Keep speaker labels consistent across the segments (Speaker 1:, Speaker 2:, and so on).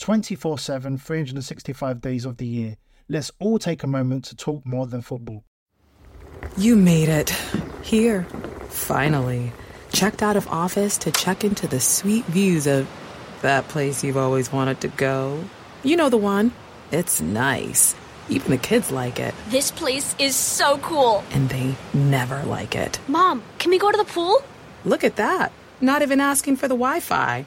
Speaker 1: 24 7, 365 days of the year. Let's all take a moment to talk more than football.
Speaker 2: You made it. Here. Finally. Checked out of office to check into the sweet views of that place you've always wanted to go. You know the one. It's nice. Even the kids like it.
Speaker 3: This place is so cool.
Speaker 2: And they never like it.
Speaker 3: Mom, can we go to the pool?
Speaker 2: Look at that. Not even asking for the Wi Fi.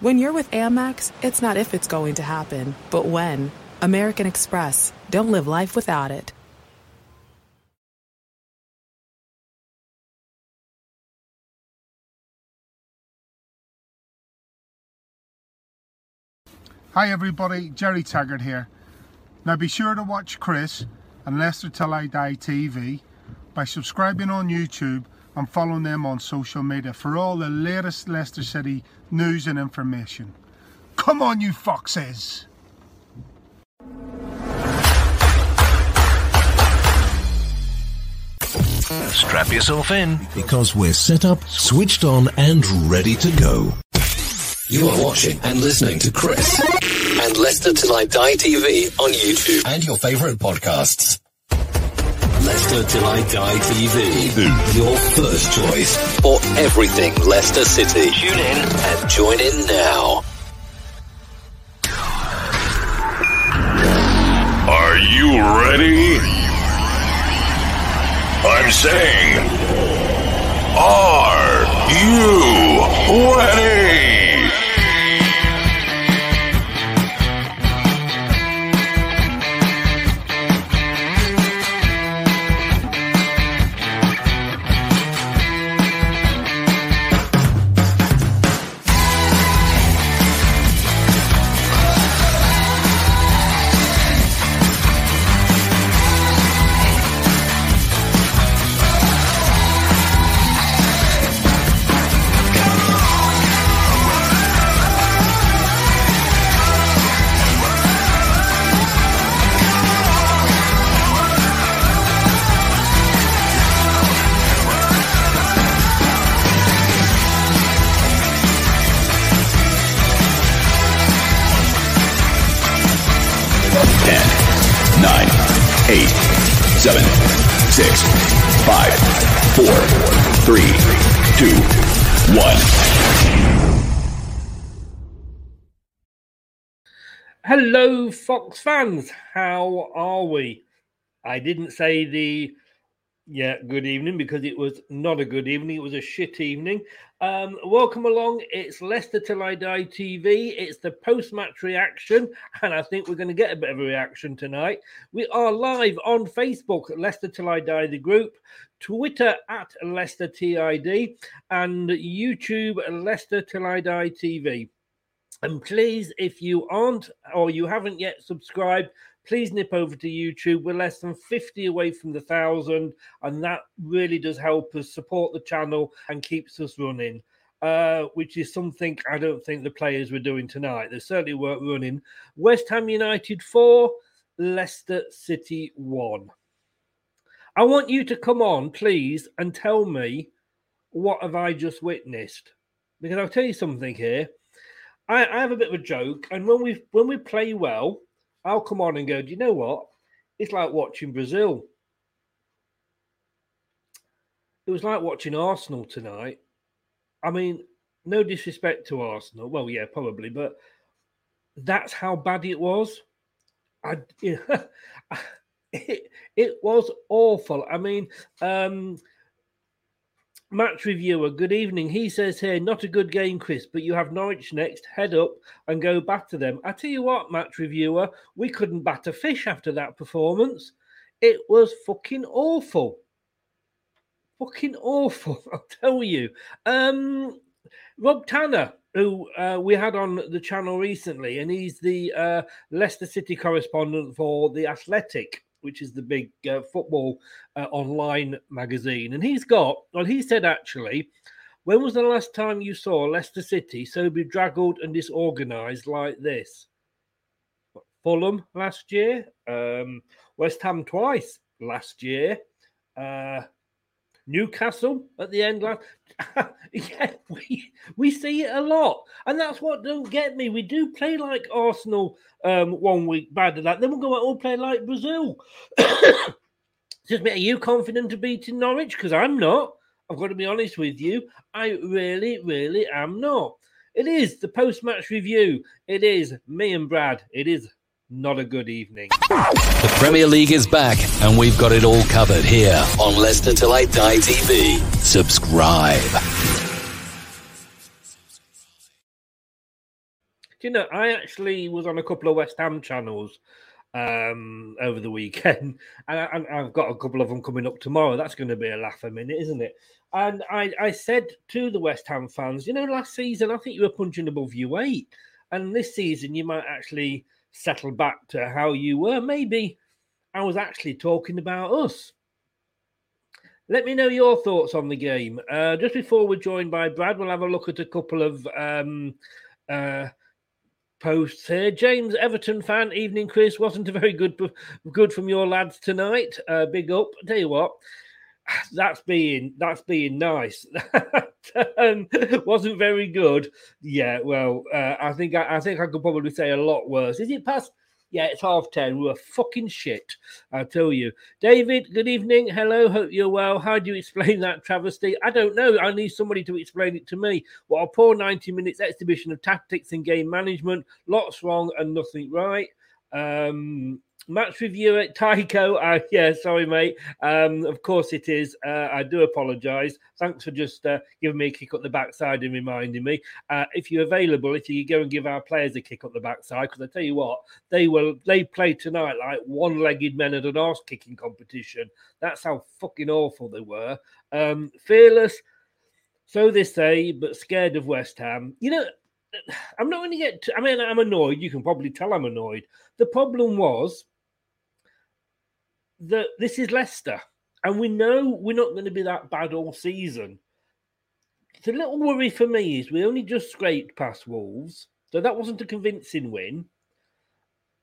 Speaker 2: When you're with Amex, it's not if it's going to happen, but when. American Express. Don't live life without it.
Speaker 4: Hi everybody, Jerry Taggart here. Now be sure to watch Chris and Leicester Till I Die TV by subscribing on YouTube and following them on social media for all the latest Leicester City news and information. Come on, you foxes!
Speaker 5: Strap yourself in because we're set up, switched on, and ready to go.
Speaker 6: You are watching and listening to Chris and Leicester Till I Die TV on YouTube and your favorite podcasts. Leicester Till I Die TV, your first choice for everything Leicester City. Tune in and join in now.
Speaker 7: Are you ready? I'm saying, are you ready?
Speaker 8: Eight, seven, six, five, four, three, two, one.
Speaker 9: Hello, Fox fans. How are we? I didn't say the yeah good evening because it was not a good evening. It was a shit evening. Um, welcome along. It's Leicester Till I Die TV. It's the post match reaction, and I think we're going to get a bit of a reaction tonight. We are live on Facebook, Leicester Till I Die, the group, Twitter at Leicester TID, and YouTube, Leicester Till I Die TV. And please, if you aren't or you haven't yet subscribed, please nip over to YouTube. We're less than 50 away from the thousand, and that really does help us support the channel and keeps us running. Uh, which is something I don't think the players were doing tonight. They certainly weren't running. West Ham United 4, Leicester City 1. I want you to come on, please, and tell me what have I just witnessed? Because I'll tell you something here. I, I have a bit of a joke, and when we when we play well, I'll come on and go. Do you know what? It's like watching Brazil. It was like watching Arsenal tonight. I mean, no disrespect to Arsenal. Well, yeah, probably, but that's how bad it was. I, it, it was awful. I mean, um, match reviewer, good evening. He says here, not a good game, Chris, but you have Norwich next. Head up and go back to them. I tell you what, match reviewer, we couldn't bat a fish after that performance. It was fucking awful. Fucking awful, I'll tell you. Um, Rob Tanner, who uh, we had on the channel recently, and he's the uh, Leicester City correspondent for The Athletic which is the big uh, football uh, online magazine. And he's got, well, he said actually, when was the last time you saw Leicester City so bedraggled and disorganized like this? Fulham last year, um, West Ham twice last year, uh, Newcastle at the end. Last, yeah, we we see it a lot, and that's what don't get me. We do play like Arsenal um, one week bad at that, then we'll go out and play like Brazil. Just me, are you confident of beating Norwich? Because I'm not. I've got to be honest with you. I really, really am not. It is the post match review. It is me and Brad. It is not a good evening.
Speaker 6: Premier League is back, and we've got it all covered here on Leicester Till I Die TV. Subscribe.
Speaker 9: Do you know, I actually was on a couple of West Ham channels um, over the weekend, and, I, have got a couple of them coming up tomorrow. That's going to be a laugh a minute, isn't it? And I, I said to the West Ham fans, you know, last season I think you were punching above your weight, and this season you might actually settle back to how you were. Maybe I was actually talking about us. Let me know your thoughts on the game. Uh, just before we're joined by Brad, we'll have a look at a couple of um, uh, posts here. James Everton fan, evening Chris. Wasn't a very good good from your lads tonight. Uh, big up. I tell you what, that's being that's being nice. um, wasn't very good. Yeah, well, uh, I think I, I, think I could probably say a lot worse. Is it past? Yeah, it's half ten. We were fucking shit. I tell you, David. Good evening. Hello. Hope you're well. How do you explain that travesty? I don't know. I need somebody to explain it to me. What a poor ninety minutes exhibition of tactics and game management. Lots wrong and nothing right. Um, match reviewer Tycho. Uh, yeah, sorry, mate. Um, of course it is. Uh, I do apologise. Thanks for just uh, giving me a kick up the backside and reminding me. Uh, if you're available, if you go and give our players a kick up the backside, because I tell you what, they will. They play tonight like one-legged men at an arse kicking competition. That's how fucking awful they were. Um, fearless. So they say, but scared of West Ham. You know, I'm not going to get. I mean, I'm annoyed. You can probably tell I'm annoyed. The problem was that this is Leicester, and we know we're not going to be that bad all season. The little worry for me is we only just scraped past Wolves, so that wasn't a convincing win.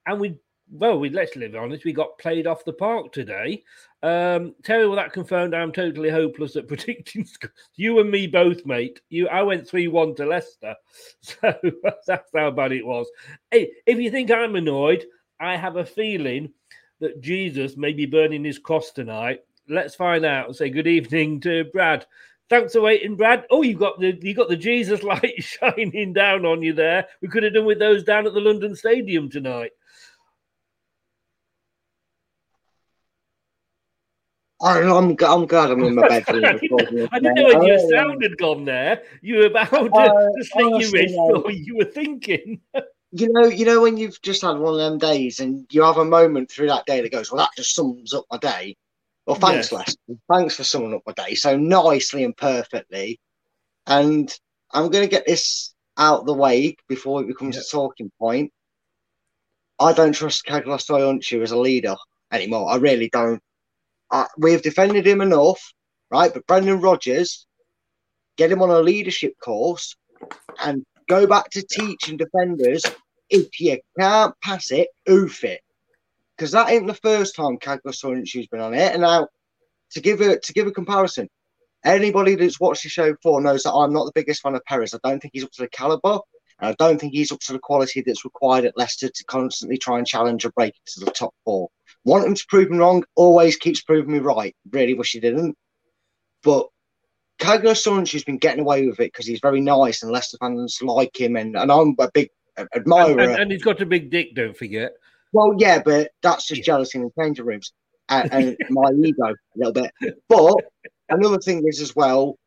Speaker 9: And we, well, we let's live honest, we got played off the park today. Um, Terry, well, that confirmed I'm totally hopeless at predicting. You and me both, mate. You, I went three one to Leicester, so that's how bad it was. Hey, if you think I'm annoyed, I have a feeling that Jesus may be burning his cross tonight. Let's find out and say good evening to Brad. Thanks for waiting, Brad. Oh, you got the you got the Jesus light shining down on you there. We could have done with those down at the London Stadium tonight.
Speaker 10: I'm I'm glad I'm in my bedroom.
Speaker 9: I didn't know when your sound had gone there. You were about to, uh, to sling your wrist, or you were thinking.
Speaker 10: You know, you know when you've just had one of them days and you have a moment through that day that goes, well, that just sums up my day. Well, thanks. Les. Thanks for summing up my day so nicely and perfectly. And I'm going to get this out the way before it becomes yeah. a talking point. I don't trust Caglar Soyuncu as a leader anymore. I really don't. Uh, we've defended him enough, right? But Brendan Rodgers, get him on a leadership course and go back to teaching defenders if you can't pass it, oof it. Because that ain't the first time Caglar Soyuncu's been on it. And now to give a to give a comparison, anybody that's watched the show before knows that I'm not the biggest fan of Perez. I don't think he's up to the caliber. And I don't think he's up to the quality that's required at Leicester to constantly try and challenge or break into the top four. Want him to prove me wrong, always keeps proving me right. Really wish he didn't. But Caglar Soyuncu's been getting away with it because he's very nice and Leicester fans like him. And, and I'm a big admirer.
Speaker 9: And, and, uh, and he's got a big dick, don't forget.
Speaker 10: Well, yeah, but that's just jealousy in the changing rooms and, and my ego a little bit. But another thing is as well,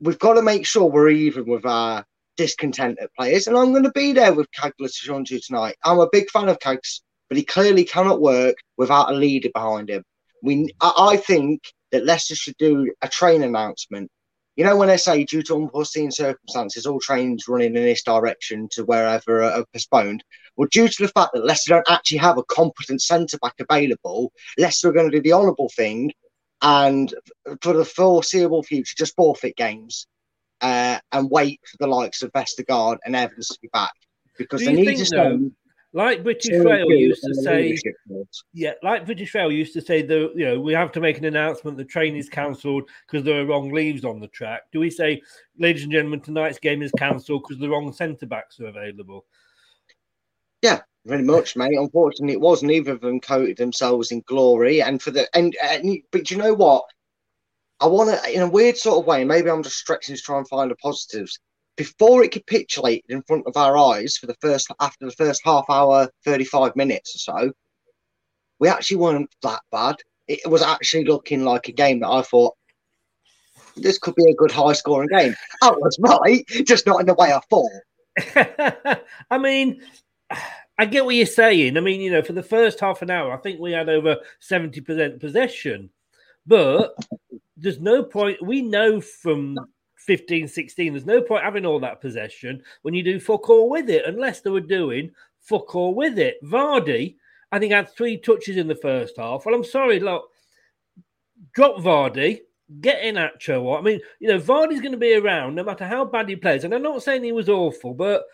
Speaker 10: we've got to make sure we're even with our discontented players, and I'm going to be there with Caglar Soyuncu tonight. I'm a big fan of Cags, but he clearly cannot work without a leader behind him. We, I, I think that Leicester should do a train announcement you know when they say due to unforeseen circumstances, all trains running in this direction to wherever are postponed. Well, due to the fact that Leicester don't actually have a competent centre back available, Leicester are going to do the honourable thing and for the foreseeable future, just forfeit games uh, and wait for the likes of Vestergaard and Evans to be back because they need to
Speaker 9: send like British Rail used to say, yeah, like British Rail used to say, the you know we have to make an announcement. The train is cancelled because there are wrong leaves on the track. Do we say, ladies and gentlemen, tonight's game is cancelled because the wrong centre backs are available?
Speaker 10: Yeah, very much, mate. Unfortunately, it was. Neither of them coated themselves in glory, and for the and, and but you know what? I want to, in a weird sort of way. Maybe I'm just stretching to try and find the positives before it capitulated in front of our eyes for the first after the first half hour, 35 minutes or so, we actually weren't that bad. It was actually looking like a game that I thought this could be a good high scoring game. I was right, just not in the way I thought.
Speaker 9: I mean, I get what you're saying. I mean, you know, for the first half an hour, I think we had over 70% possession. But there's no point. We know from 15, 16. There's no point having all that possession when you do fuck all with it, unless they were doing fuck all with it. Vardy, I think, had three touches in the first half. Well, I'm sorry, look, drop Vardy, get in at Iheanacho. I mean, you know, Vardy's going to be around no matter how bad he plays. And I'm not saying he was awful, but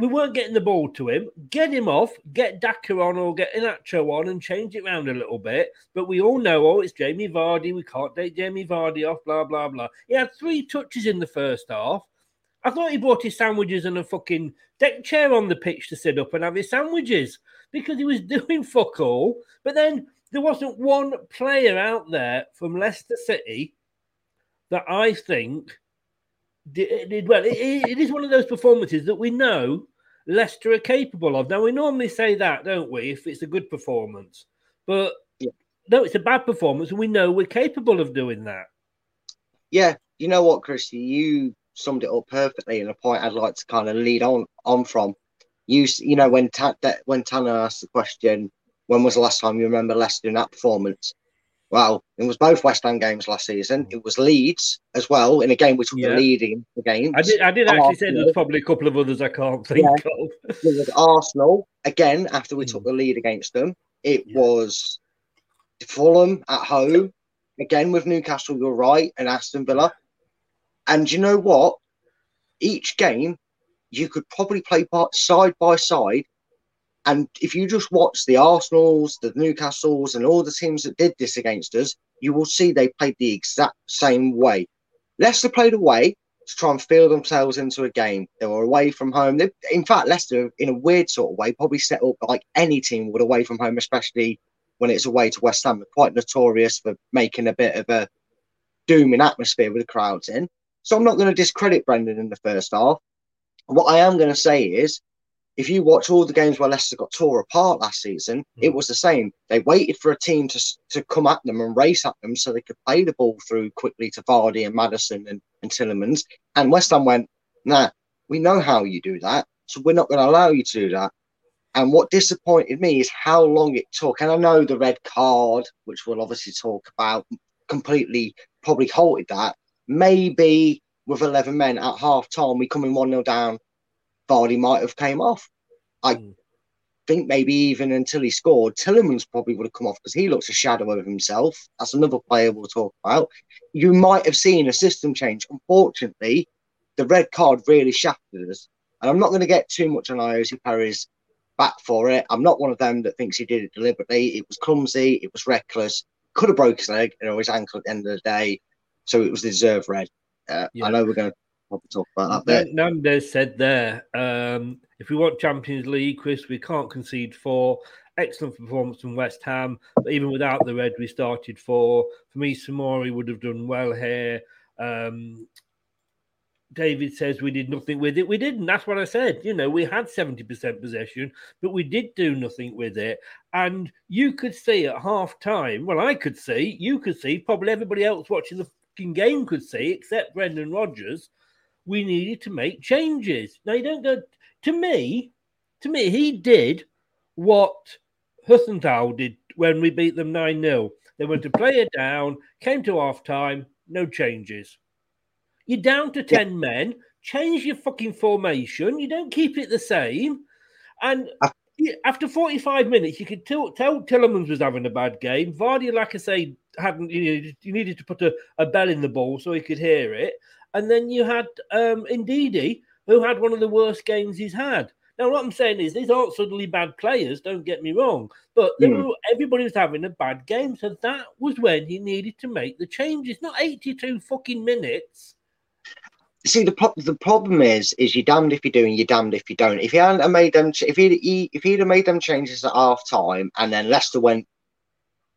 Speaker 9: we weren't getting the ball to him. Get him off, get Daka on or get Iheanacho on and change it around a little bit. But we all know, oh, it's Jamie Vardy. We can't take Jamie Vardy off, blah, blah, blah. He had three touches in the first half. I thought he brought his sandwiches and a fucking deck chair on the pitch to sit up and have his sandwiches because he was doing fuck all. But then there wasn't one player out there from Leicester City that I think did, did well. It, it is one of those performances that we know Leicester are capable of. Now we normally say that, don't we? If it's a good performance, but yeah. no, it's a bad performance, and we know we're capable of doing that.
Speaker 10: Yeah, you know what, Christy, you summed it up perfectly, and a point I'd like to kind of lead on on from. You, you know, when Ta- when Tanner asked the question, when was the last time you remember Leicester in that performance? Well, it was both West Ham games last season. It was Leeds as well in a game which was yeah. leading the game.
Speaker 9: I did. I did actually Arsenal. say there's probably a couple of others I can't think yeah. of.
Speaker 10: it was Arsenal again after we took hmm. the lead against them. It yeah. was Fulham at home again with Newcastle. You're right, and Aston Villa. And you know what? Each game you could probably play part, side by side and if you just watch the Arsenals, the Newcastles, and all the teams that did this against us, you will see they played the exact same way. Leicester played away to try and feel themselves into a game. They were away from home. They, in fact, Leicester, in a weird sort of way, probably set up like any team would away from home, especially when it's away to West Ham. They're quite notorious for making a bit of a dooming atmosphere with the crowds in. So I'm not going to discredit Brendan in the first half. What I am going to say is if you watch all the games where Leicester got tore apart last season, mm. it was the same. They waited for a team to to come at them and race at them so they could play the ball through quickly to Vardy and Maddison and, and Tielemans. And West Ham went, nah, we know how you do that, so we're not going to allow you to do that. And what disappointed me is how long it took. And I know the red card, which we'll obviously talk about, completely probably halted that. Maybe with 11 men at half time, we come in 1 0 down Vardy might have came off. I mm. think maybe even until he scored, Tielemans probably would have come off because he looks a shadow of himself. That's another player we'll talk about. You might have seen a system change. Unfortunately, the red card really shafted us. And I'm not going to get too much on Ayoze Perez back for it. I'm not one of them that thinks he did it deliberately. It was clumsy. It was reckless. could have broke his leg or his ankle at the end of the day. So it was the deserved red. Uh,
Speaker 9: Yeah.
Speaker 10: I know we're going to probably talk about that.
Speaker 9: Nandez said there, um, if we want Champions League, Chris, we can't concede four. Excellent performance from West Ham, but even without the red, we started four. For me, Samori would have done well here. Um, David says we did nothing with it. We didn't. That's what I said. You know, we had 70% possession, but we did do nothing with it. And you could see at half time, well, I could see, you could see, probably everybody else watching the fucking game could see, except Brendan Rodgers, we needed to make changes. Now, you don't go, to me, to me, he did what Hasenhüttl did when we beat them 9 0. They went to play it down, came to half time, no changes. You're down to 10 men, change your fucking formation. You don't keep it the same. And ah. you- after 45 minutes, you could tell, tell Tielemans was having a bad game. Vardy, like I say, hadn't you, needed, you needed to put a, a bell in the ball so he could hear it. And then you had um, Ndidi, who had one of the worst games he's had. Now, what I'm saying is, these aren't suddenly bad players, don't get me wrong, but
Speaker 10: Hmm.
Speaker 9: were, everybody was having a bad game. So that was when he needed to make the changes, not 82 fucking minutes.
Speaker 10: see the pro- the problem is is you're damned if you do and you're damned if you don't. If he hadn't have made them, ch- if he he if he'd have made them changes at half time and then Leicester went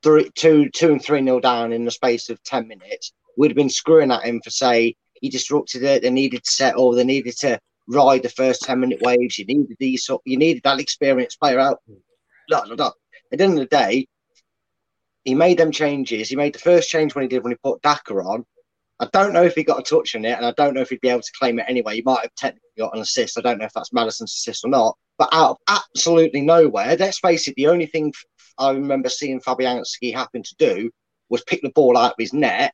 Speaker 10: three two two and three nil down in the space of ten minutes, we'd have been screwing at him for say he disrupted it. They needed to settle. They needed to ride the first ten minute waves. You needed these. You needed that experienced player out. At the end of the day, he made them changes. He made the first change when he did when he put Daka on. I don't know if he got a touch on it, and I don't know if he'd be able to claim it anyway. He might have technically got an assist. I don't know if that's Maddison's assist or not. But out of absolutely nowhere, let's face it, the only thing I remember seeing Fabianski happen to do was pick the ball out of his net.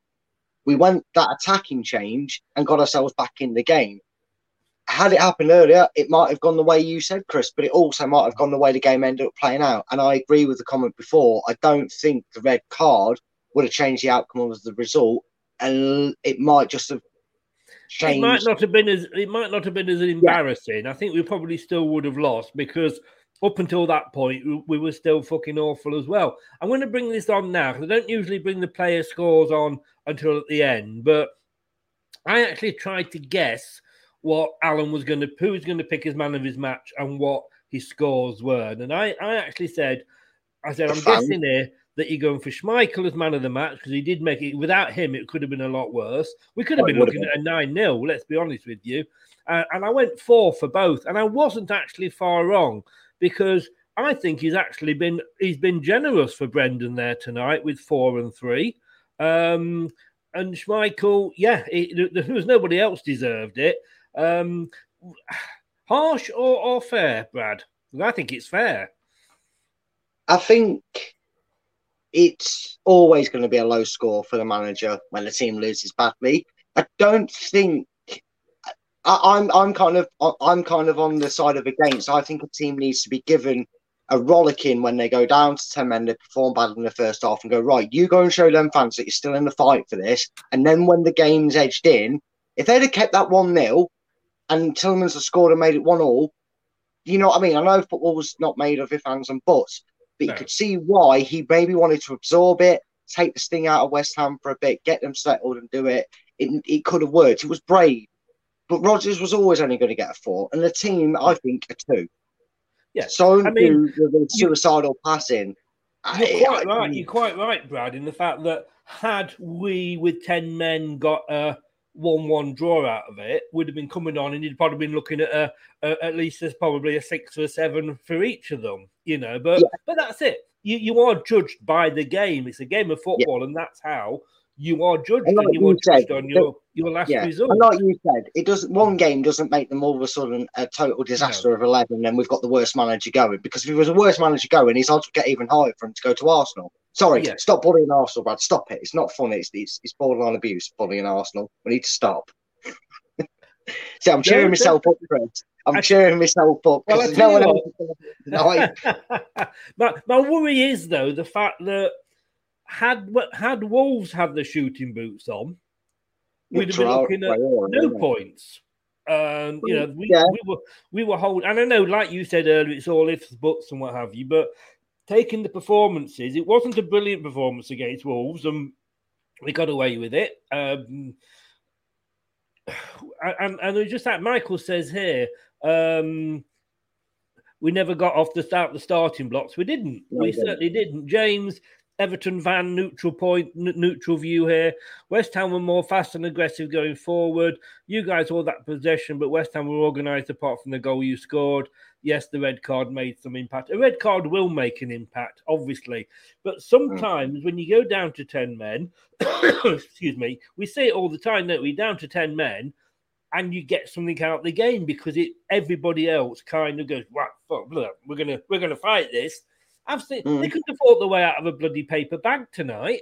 Speaker 10: We went that attacking change and got ourselves back in the game. Had it happened earlier, it might have gone the way you said, Chris, but it also might have gone the way the game ended up playing out. And I agree with the comment before. I don't think the red card would have changed the outcome of the result and it might just have changed.
Speaker 9: It might not have been as it might not have been as embarrassing. I think we probably still would have lost because up until that point we- we were still fucking awful as well. I'm going to bring this on now 'cause I don't usually bring the player scores on until at the end, but I actually tried to guess what Alan was going to who was going to pick his man of his match and what his scores were. And I, I actually said, I said,
Speaker 10: The
Speaker 9: I'm
Speaker 10: fan.
Speaker 9: guessing here that you're going for Schmeichel as man of the match because he did make it. Without him, it could have been a lot worse. We could have
Speaker 10: Oh,
Speaker 9: been looking at a 9 0, let's be honest with you. Uh, and I went four for both. And I wasn't actually far wrong because I think he's actually been he's been generous for Brendan there tonight with four and three. Um, and Schmeichel, yeah, it, there was nobody else deserved it. Um, harsh or, or fair, Brad? I think it's fair.
Speaker 10: I think it's always going to be a low score for the manager when the team loses badly. I don't think I, I'm I'm kind of I'm kind of on the side of against. I think a team needs to be given a rollicking when they go down to 10 men, they perform bad in the first half and go, right, you go and show them fans that you're still in the fight for this. And then when the game's edged in, if they'd have kept that 1 0 and Tielemans had scored and made it 1 all, you know what I mean? I know football was not made of ifs, ands, and buts, but you could see why he maybe wanted to absorb it, take the sting out of West Ham for a bit, get them settled and do it. It, it could have worked. It was brave. But Rodgers was always only going to get a four, and the team, I think, a two.
Speaker 9: Yeah,
Speaker 10: So
Speaker 9: I mean,
Speaker 10: the suicidal passing.
Speaker 9: You're quite
Speaker 10: I-
Speaker 9: right. You're quite right, Brad, in the fact that had we with 10 men got a 1 1 draw out of it, would have been coming on and you'd probably been looking at a, a at least there's probably a six or a seven for each of them, you know. But but that's it. You you are judged by the game. It's a game of football, and that's how you are judged,
Speaker 10: And
Speaker 9: and you are
Speaker 10: you said,
Speaker 9: judged on your, your last
Speaker 10: yeah,
Speaker 9: result.
Speaker 10: and like you said, it doesn't. One game doesn't make them all of a sudden a total disaster of eleven, and we've got the worst manager going. Because if he was the worst manager going, his odds would get even higher for him to go to Arsenal. Sorry,
Speaker 9: Yeah.
Speaker 10: stop bullying Arsenal, Brad. Stop it. It's not funny. It's it's, it's borderline abuse bullying Arsenal. We need to stop. See, I'm cheering
Speaker 9: No,
Speaker 10: myself up, Chris. I'm cheering myself up
Speaker 9: Well,
Speaker 10: because
Speaker 9: tell
Speaker 10: no one else
Speaker 9: what.
Speaker 10: is gonna deny it.
Speaker 9: my, my worry is though the fact that had had Wolves had the shooting boots on, we'd have been looking at no points. Um, you know, we,
Speaker 10: Yeah.
Speaker 9: we were we were holding, and I know, like you said earlier, it's all ifs, buts, and what have you. But taking the performances, it wasn't a brilliant performance against Wolves, and we got away with it. Um, and and it's just that Michael says here, um, we never got off the start the starting blocks. We didn't. No, we certainly didn't. James Everton van neutral point, n- neutral view here. West Ham were more fast and aggressive going forward. You guys all that possession, but West Ham were organised apart from the goal you scored. Yes, the red card made some impact. A red card will make an impact, obviously. But sometimes when you go down to 10 men, excuse me, we say it all the time, don't we? Down to 10 men, and you get something out of the game because it everybody else kind of goes, right, fuck, we're gonna we're gonna fight this I've mm. they couldn't have fought their way out of a bloody paper bag tonight.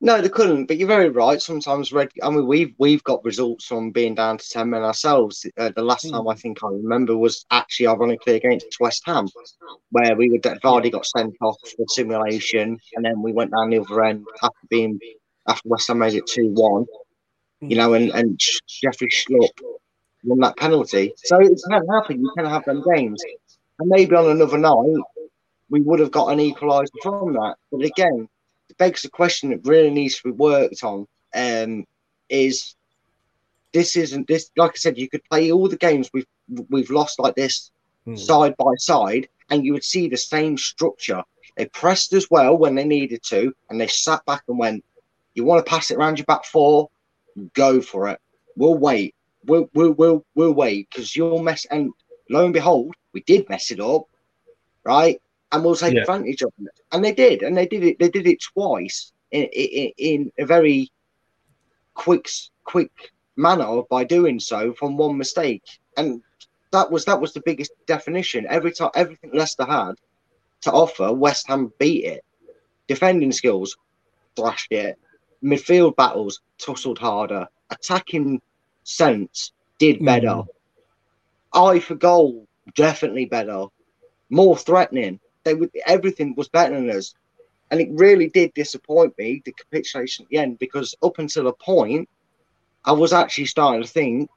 Speaker 10: No, they couldn't. But you're very right. Sometimes red. I mean, we've we've got results from being down to ten men ourselves. Uh, the last mm. time I think I remember was actually ironically against West Ham, where we were Vardy got sent off for simulation, and then we went down the other end after being after West Ham made it two one. You know, and and Jeffrey Schlupp won that penalty. So it can happen. You can have them games, and maybe on another night we would have got an equaliser from that. But again, it begs the question that really needs to be worked on um, is this isn't this like I said, you could play all the games we've we've lost like this hmm. side by side, and you would see the same structure. They pressed as well when they needed to, and they sat back and went, You want to pass it around your back four? Go for it. We'll wait. We'll we'll we'll, we'll wait because you'll mess and lo and behold, we did mess it up, right? And we'll take yeah. advantage of it. And they did, and they did it. They did it twice in, in, in a very quick, quick manner by doing so from one mistake. And that was that was the biggest definition. Every time, everything Leicester had to offer, West Ham beat it. Defending skills, thrashed it. Midfield battles, tussled harder. Attacking sense, did better. Mm. Eye for goal, definitely better. More threatening they would everything was better than us. And it really did disappoint me, the capitulation at the end, because up until a point, I was actually starting to think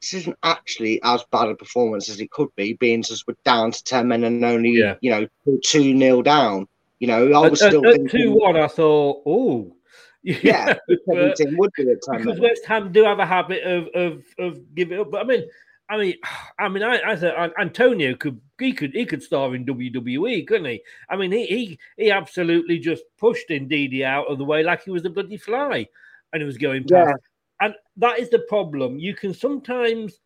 Speaker 10: this isn't actually as bad a performance as it could be, being just we're down to 10 men and only, yeah. you know, 2 nil down. You know, I was
Speaker 9: at,
Speaker 10: still
Speaker 9: at, thinking, 2 1, I thought, oh,
Speaker 10: yeah, would do it.
Speaker 9: Because West Ham do have a habit of of of giving up. But I mean, I mean, I mean, I, I Antonio could he could he could star in WWE, couldn't he? I mean, he he he absolutely just pushed Ndidi out of the way like he was a bloody fly, and he was going past. Yeah. And that is the problem. You can sometimes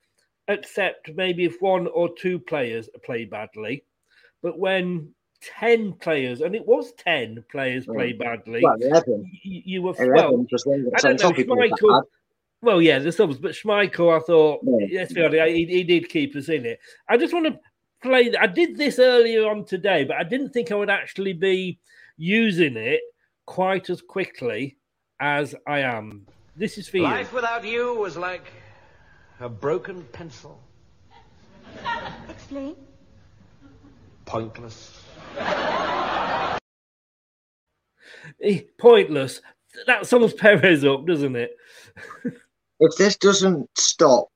Speaker 9: accept maybe if one or two players play badly, but when 10 players, and it was 10 players play badly.
Speaker 10: Well, 11.
Speaker 9: You, you were 11, well, I don't know, Schmeichel, well, yeah, the subs, but Schmeichel, I thought, yeah. honest, he, he did keep us in it. I just want to play. I did this earlier on today, but I didn't think I would actually be using it quite as quickly as I am. This is for
Speaker 11: Life
Speaker 9: you.
Speaker 11: Life without you was like a broken pencil.
Speaker 3: Explain.
Speaker 11: Pointless.
Speaker 9: Eh, pointless. That sums Perez up, doesn't it?
Speaker 10: if this doesn't stop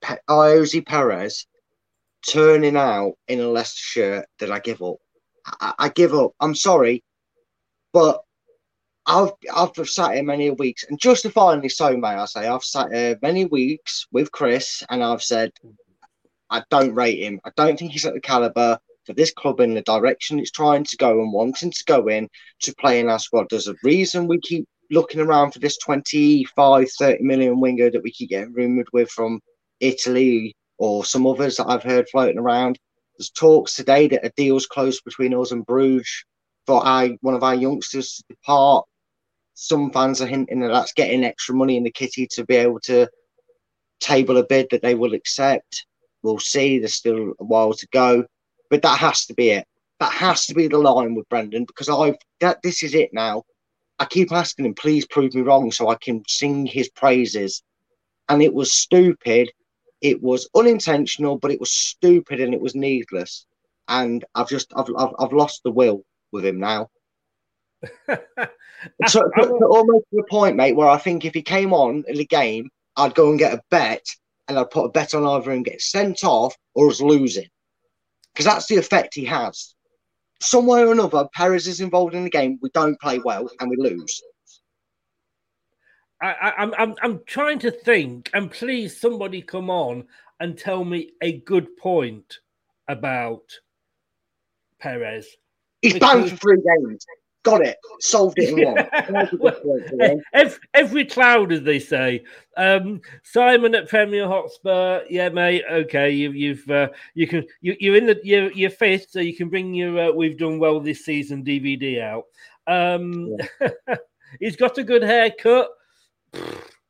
Speaker 10: Pe- Ayoze Perez turning out in a Leicester shirt, then I give up. I, I give up. I'm sorry, but I've I've sat here many weeks, and justifiably so, may I say, I've sat here many weeks with Chris, and I've said I don't rate him. I don't think he's at the caliber for this club in the direction it's trying to go and wanting to go in to play in our squad. There's a reason we keep looking around for this 25, 30 million winger that we keep getting rumoured with from Italy or some others that I've heard floating around. There's talks today that a deal's close between us and Bruges for our, one of our youngsters to depart. Some fans are hinting that that's getting extra money in the kitty to be able to table a bid that they will accept. We'll see. There's still a while to go, but that has to be it. That has to be the line with Brendan because I've that this is it now. I keep asking him, please prove me wrong so I can sing his praises. And it was stupid. It was unintentional, but it was stupid and it was needless. And I've just, I've, I've, I've lost the will with him now. so, almost to the point, mate, where I think if he came on in the game, I'd go and get a bet and I'd put a bet on either him get sent off or us losing. Because that's the effect he has. Somewhere or another, Perez is involved in the game. We don't play well and we lose.
Speaker 9: I, I, I'm, I'm, I'm trying to think, and please, somebody come on and tell me a good point about Perez.
Speaker 10: He's banned for three games. Got it. Solved it in one.
Speaker 9: every, every cloud, as they say. Um, Simon at Premier Hotspur. Yeah, mate. Okay, you, you've uh, you can you, you're in the you're, you're fifth, so you can bring your uh, "We've Done Well This Season" DVD out. Um, yeah. he's got a good haircut.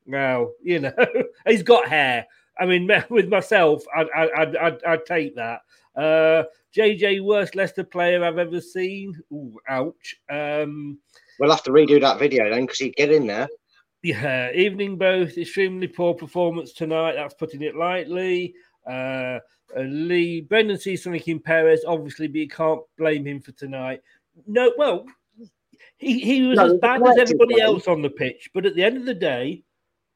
Speaker 9: Now you know he's got hair. I mean, with myself, I'd, I'd, I'd, I'd take that. Uh, JJ, worst Leicester player I've ever seen. Ooh, ouch. Um,
Speaker 10: we'll have to redo that video then because he'd get in there.
Speaker 9: Yeah, evening both. Extremely poor performance tonight. That's putting it lightly. Uh, uh, Lee, Brendan sees something in Perez, obviously, but you can't blame him for tonight. No, well, he, he was no, as bad as everybody else on the pitch, but at the end of the day,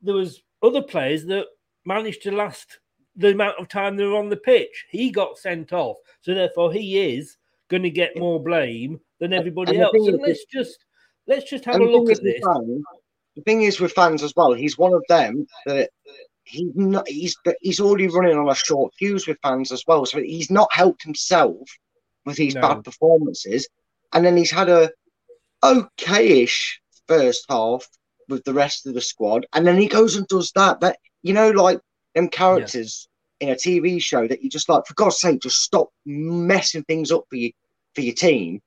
Speaker 9: there was other players that managed to last the amount of time they were on the pitch. He got sent off, so therefore he is going to get more blame than everybody else. So let's just let's just have a look at this.
Speaker 10: Fans, the thing is with fans as well, he's one of them that he's not he's he's already running on a short fuse with fans as well. So he's not helped himself with these no. bad performances, and then he's had a okayish first half with the rest of the squad, and then he goes and does that. But you know, like them characters yeah. in a TV show that you just like, for God's sake, just stop messing things up for you for your team.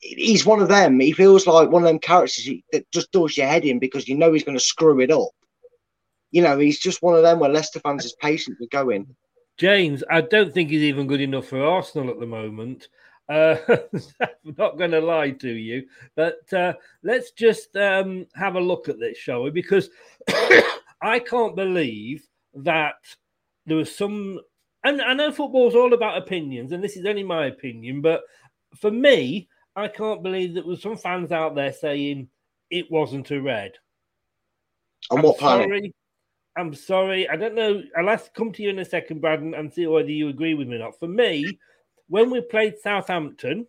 Speaker 10: He's one of them. He feels like one of them characters that just does your head in because you know he's going to screw it up. You know, he's just one of them where Leicester fans is patient with going.
Speaker 9: James, I don't think he's even good enough for Arsenal at the moment. Uh, I'm not going to lie to you, but uh, let's just um, have a look at this, shall we? Because I can't believe that there was some. And I know football's all about opinions, and this is only my opinion, but for me, I can't believe that there was some fans out there saying it wasn't a red.
Speaker 10: On I'm what sorry.
Speaker 9: I'm sorry. I don't know. I'll to come to you in a second, Brad, and see whether you agree with me or not. For me, when we played Southampton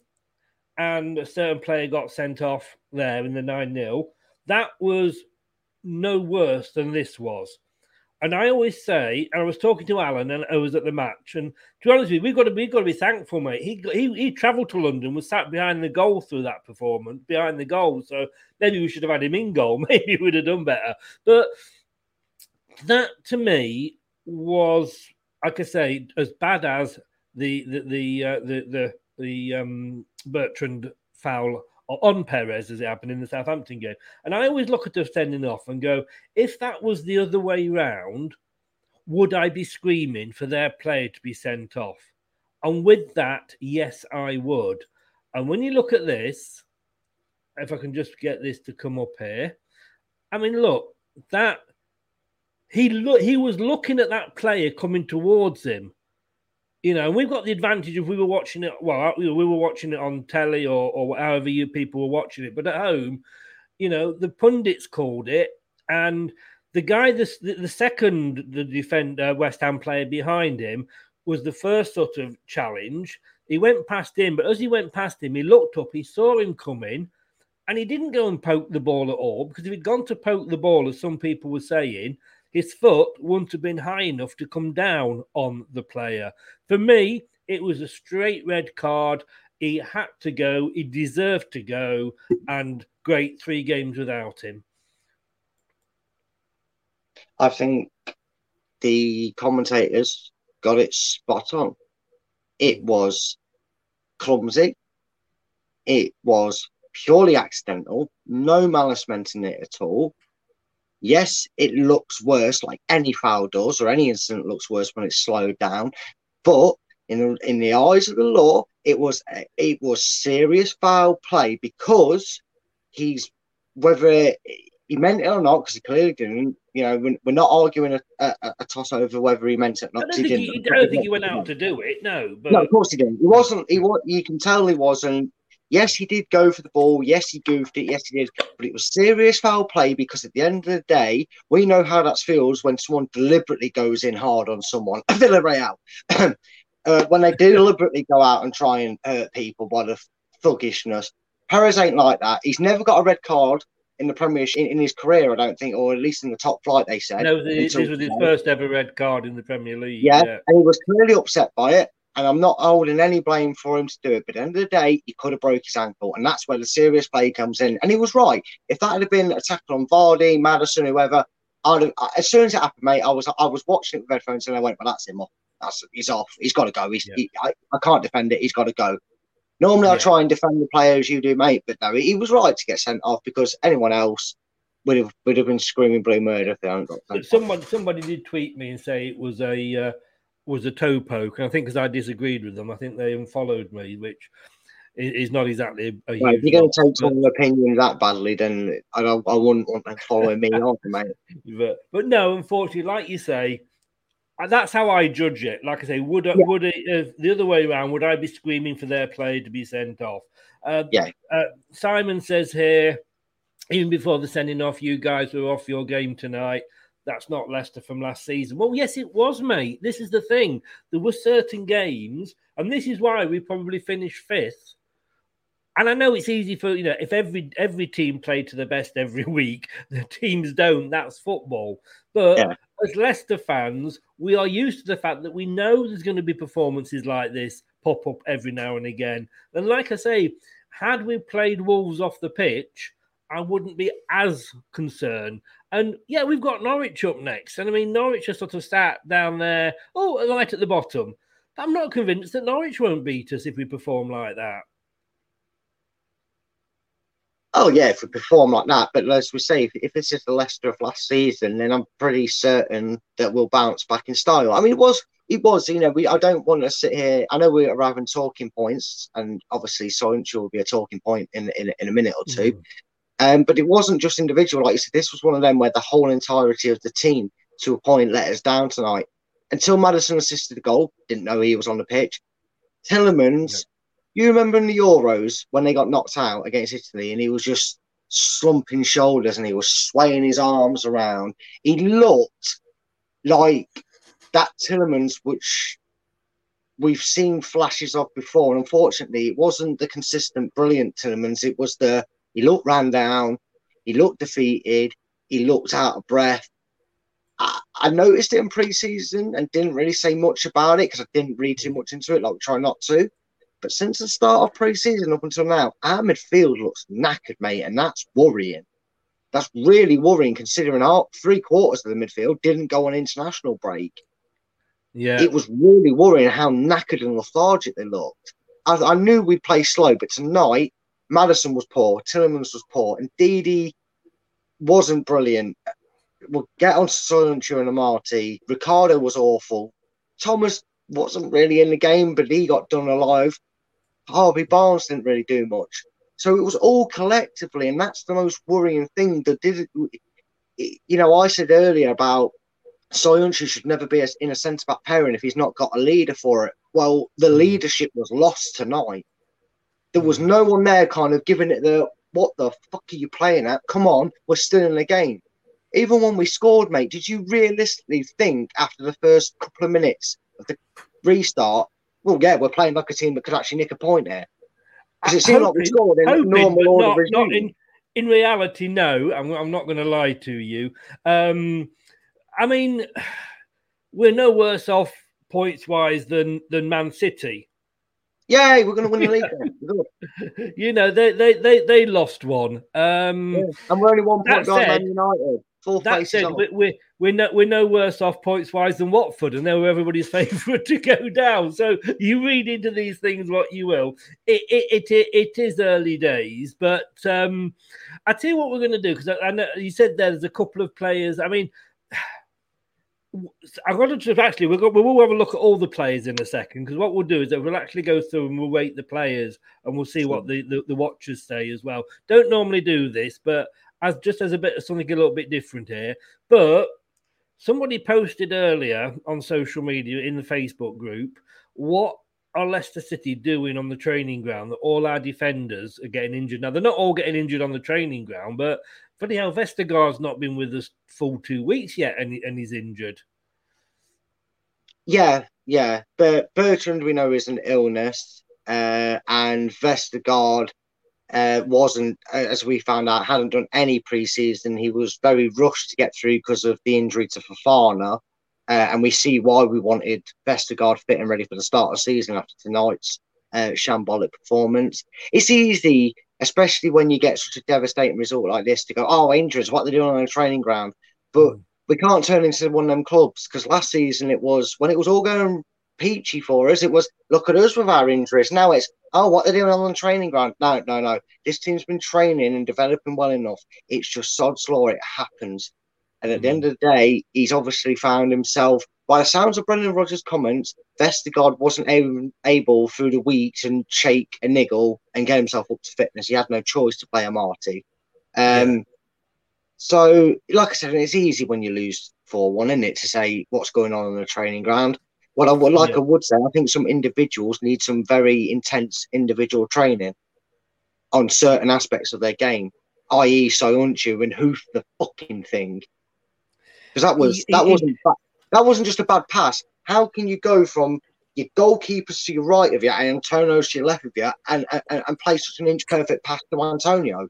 Speaker 9: and a certain player got sent off there in the 9 0, that was no worse than this was. And I always say, and I was talking to Alan, and I was at the match. And to be honest with you, we've got to we've got to be thankful, mate. He he he travelled to London, was sat behind the goal through that performance, behind the goal. So maybe we should have had him in goal. Maybe we would have done better. But that to me was, like I say, as bad as the the the uh, the the, the um, Bertrand foul on Perez as it happened in the Southampton game. And I always look at the sending off and go, if that was the other way round, would I be screaming for their player to be sent off? And with that, yes, I would. And when you look at this, if I can just get this to come up here, I mean, look, that he look he was looking at that player coming towards him you know, and we've got the advantage if we were watching it. Well, we were watching it on telly or, or however you people were watching it, but at home, you know, the pundits called it, and the guy, the, the second, the defender, West Ham player behind him, was the first sort of challenge. He went past him, but as he went past him, he looked up, he saw him coming, and he didn't go and poke the ball at all because if he'd gone to poke the ball, as some people were saying, his foot wouldn't have been high enough to come down on the player. For me, it was a straight red card. He had to go, he deserved to go, and great three games without him.
Speaker 10: I think the commentators got it spot on. It was clumsy. It was purely accidental, no malice meant in it at all. Yes, it looks worse, like any foul does, or any incident looks worse when it's slowed down. But in in the eyes of the law, it was it was serious foul play because he's whether he meant it or not, because he clearly didn't. You know, we're, not arguing a, a, a, toss over whether he meant it or not.
Speaker 9: I don't, think he, I don't think he went out to do it. No, but...
Speaker 10: no, of course he didn't. He wasn't. He was. You can tell he wasn't. Yes, he did go for the ball. Yes, he goofed it. Yes, he did. But it was serious foul play because at the end of the day, we know how that feels when someone deliberately goes in hard on someone. Villarreal. uh, when they deliberately go out and try and hurt people by the thuggishness. Perez ain't like that. He's never got a red card in the Premiership in, in, his career, I don't think, or at least in the top flight. They said.
Speaker 9: No, this was his first ever red card in the Premier League.
Speaker 10: Yeah, yeah, and he was clearly upset by it. And I'm not holding any blame for him to do it. But at the end of the day, he could have broke his ankle, and that's where the serious play comes in. And he was right. If that had been a tackle on Vardy, Maddison, whoever, I'd have, as soon as it happened, mate, I was I was watching it with headphones, and I went, "Well, that's him off. That's he's off. He's got to go. He's, yeah. he, I, I can't defend it. He's got to go." Normally, yeah. I try and defend the players you do, mate, but no, he was right to get sent off because anyone else would have would have been screaming blue murder if they hadn't got.
Speaker 9: Someone somebody did tweet me and say it was a uh, was a toe poke, and I think because I disagreed with them, I think they unfollowed me, which is not exactly. A
Speaker 10: well, if you're going to take someone's opinion that badly, then I I wouldn't want them following me on, mate.
Speaker 9: But, but no, unfortunately, like you say, uh, that's how I judge it. Like I say, would yeah. would it uh, the other way around? Would I be screaming for their player to be sent off? Uh,
Speaker 10: yeah.
Speaker 9: Uh, Simon says here, even before the sending off, you guys were off your game tonight that's not Leicester from last season. Well, yes, it was, mate. This is the thing. There were certain games, and this is why we probably finished fifth. And I know it's easy for you know if every every team played to the best every week, the teams don't. That's football. But yeah. as Leicester fans, we are used to the fact that we know there's going to be performances like this pop up every now and again. And like I say, had we played Wolves off the pitch, I wouldn't be as concerned. And yeah, we've got Norwich up next. And I mean, Norwich are sort of sat down there, oh, right at the bottom. I'm not convinced that Norwich won't beat us if we perform like that.
Speaker 10: Oh yeah, if we perform like that. But as we say, if, if this is the Leicester of last season, then I'm pretty certain that we'll bounce back in style. I mean, it was it was, you know, we I don't want to sit here. I know we're having talking points, and obviously Soyuncu will be a talking point in in, in a minute or 2 mm. Um, but it wasn't just individual. Like you said, this was one of them where the whole entirety of the team, to a point, let us down tonight. Until Maddison assisted the goal, didn't know he was on the pitch. Tielemans, you remember in the Euros when they got knocked out against Italy and he was just slumping shoulders and he was swaying his arms around. He looked like that Tielemans, which we've seen flashes of before. And unfortunately, it wasn't the consistent, brilliant Tielemans. It was the he looked ran down. He looked defeated. He looked out of breath. I, I noticed it in pre-season and didn't really say much about it because I didn't read too much into it, like try not to. But since the start of pre-season up until now, our midfield looks knackered, mate, and that's worrying. That's really worrying considering our three quarters of the midfield didn't go on international break.
Speaker 9: Yeah,
Speaker 10: it was really worrying how knackered and lethargic they looked. I, I knew we'd play slow, but tonight Maddison was poor, Tielemans was poor, and Ndidi wasn't brilliant. We'll get on to Soyuncu and Amartey. Ricardo was awful. Thomas wasn't really in the game, but he got done alive. Harvey Barnes didn't really do much. So it was all collectively, and that's the most worrying thing. That did, you know, I said earlier about Soyuncu should never be in a centre back pairing if he's not got a leader for it. Well, the hmm. leadership was lost tonight. There was no one there kind of giving it the what the fuck are you playing at? Come on, we're still in the game. Even when we scored, mate, did you realistically think after the first couple of minutes of the restart, well, yeah, we're playing like a team that could actually nick a point here? Because it seemed hoping, like we scored in hoping, normal order.
Speaker 9: Not, not in, in reality, no. I'm, I'm not going to lie to you. Um, I mean, we're no worse off points wise than than Man City.
Speaker 10: Yay, we're going to win the league.
Speaker 9: you know, they, they they they lost one. Um, yeah.
Speaker 10: And we're only one point behind Man United. Four that said,
Speaker 9: we're, we're, no, we're no worse off points wise than Watford, and they were everybody's favourite to go down. So you read into these things what you will. It it, it, it is early days, but um, I tell you what we're going to do because I, I know you said there's a couple of players. I mean, I've got to actually we'll, go, we'll have a look at all the players in a second because what we'll do is that we'll actually go through and we'll rate the players and we'll see what the, the, the, watchers say as well. Don't normally do this, but as just as a bit of something a little bit different here. But somebody posted earlier on social media in the Facebook group what are Leicester City doing on the training ground that all our defenders are getting injured? Now they're not all getting injured on the training ground, but Funny how Vestergaard's not been with us full two weeks yet, and, and he's injured.
Speaker 10: Yeah, yeah, but Bertrand we know is an illness, uh, and Vestergaard uh, wasn't, as we found out, hadn't done any preseason. He was very rushed to get through because of the injury to Fofana, uh, and we see why we wanted Vestergaard fit and ready for the start of the season after tonight's uh, shambolic performance. It's easy, especially when you get such a devastating result like this, to go, "Oh, injuries! What they're doing on the training ground," but hmm. we can't turn into one of them clubs because last season it was when it was all going peachy for us. It was look at us with our injuries. Now it's oh, what they're doing on the training ground. No, no, no. This team's been training and developing well enough. It's just sod's law. It happens. And at the end of the day, he's obviously found himself. By the sounds of Brendan Rodgers' comments, Vestergaard wasn't able, able through the weeks and shake and niggle and get himself up to fitness. He had no choice to play Amartey. Um, yeah. So, like I said, it's easy when you lose 4 1, isn't it, to say what's going on on the training ground. What I would like, yeah. I would say, I think some individuals need some very intense individual training on certain aspects of their game, i.e., Soyuncu and hoof the fucking thing. Because that was that wasn't that wasn't just a bad pass. How can you go from your goalkeepers to your right of you and Antonio to your left of you and, and, and play such an inch perfect pass to Antonio?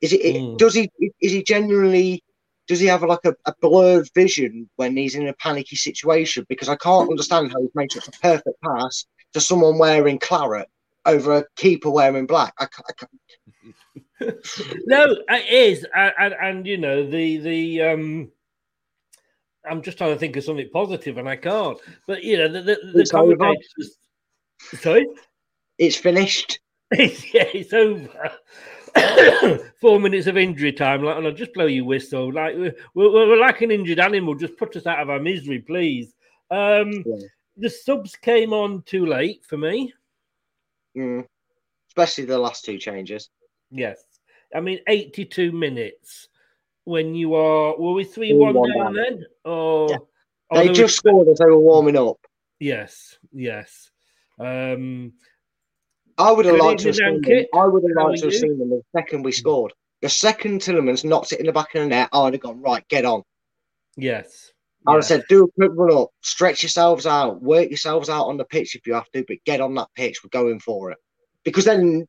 Speaker 10: Is it, mm. does he is he genuinely does he have like a, a, blurred vision when he's in a panicky situation? Because I can't understand how he's made such a perfect pass to someone wearing claret over a keeper wearing black. I
Speaker 9: I no, it is, and, and, and, you know the the um. I'm just trying to think of something positive, and I can't. But you know, the the, the commentators. Sorry,
Speaker 10: it's finished.
Speaker 9: yeah, it's over. four minutes of injury time, like, and I'll just blow your whistle. Like we're, we're, we're, like an injured animal. Just put us out of our misery, please. Um, yeah. The subs came on too late for me,
Speaker 10: mm. especially the last two changes.
Speaker 9: Yes, I mean eighty-two minutes when you are. Were we three-one down, down then? Or yeah.
Speaker 10: they just scored as they were warming up.
Speaker 9: Yes, yes. Um,
Speaker 10: I would have liked to have seen them. I would have liked to have seen them the second we scored. The second Tielemans knocked it in the back of the net, I would have gone, right, get on.
Speaker 9: Yes.
Speaker 10: I have said, do a quick run up, stretch yourselves out, work yourselves out on the pitch if you have to, but get on that pitch. We're going for it. Because then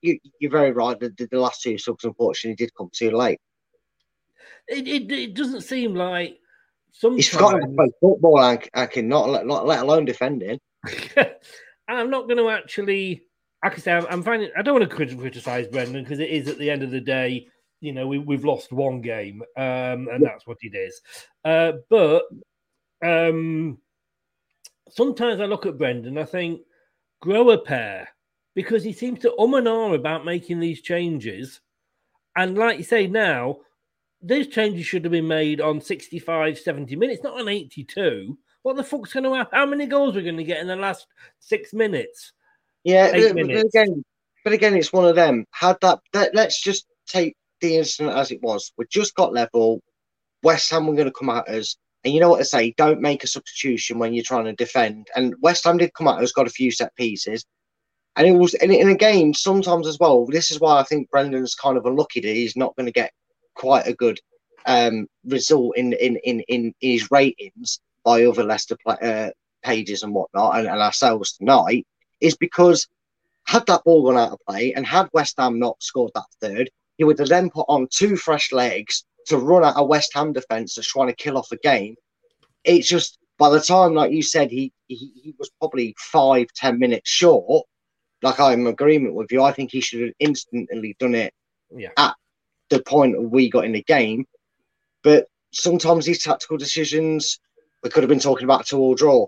Speaker 10: you, are very right. The, the, last two subs, unfortunately, did come too late.
Speaker 9: It, it, it doesn't seem like sometimes...
Speaker 10: He's forgotten to play football, I, I can not, not let alone defending.
Speaker 9: I'm not going to actually. Like I say, I'm, I'm finding. I don't want to criticize Brendan because it is at the end of the day, you know, we, we've lost one game, um, and that's what it is. Uh, but um, sometimes I look at Brendan, I think, grow a pair because he seems to um and ah about making these changes. And like you say now, those changes should have been made on 65, 70 minutes, not on 82. What the fuck's going to happen? How many goals are we going to get in the last six minutes?
Speaker 10: Yeah, but, minutes? again, but again, it's one of them. Had that, that, let's just take the incident as it was. We just got level. West Ham were going to come at us. And you know what I say? Don't make a substitution when you're trying to defend. And West Ham did come at us, got a few set pieces. And it was in, in a game, sometimes as well. This is why I think Brendan's kind of unlucky that he's not going to get quite a good um, result in, in, in, in his ratings by other Leicester play, uh, pages and whatnot, and, and ourselves tonight, is because had that ball gone out of play and had West Ham not scored that third, he would have then put on two fresh legs to run at a West Ham defence that's trying to kill off a game. It's just by the time, like you said, he, he, he was probably five, ten minutes short. Like I'm in agreement with you. I think he should have instantly done it
Speaker 9: yeah.
Speaker 10: at the point we got in the game. But sometimes these tactical decisions we could have been talking about a two-all draw.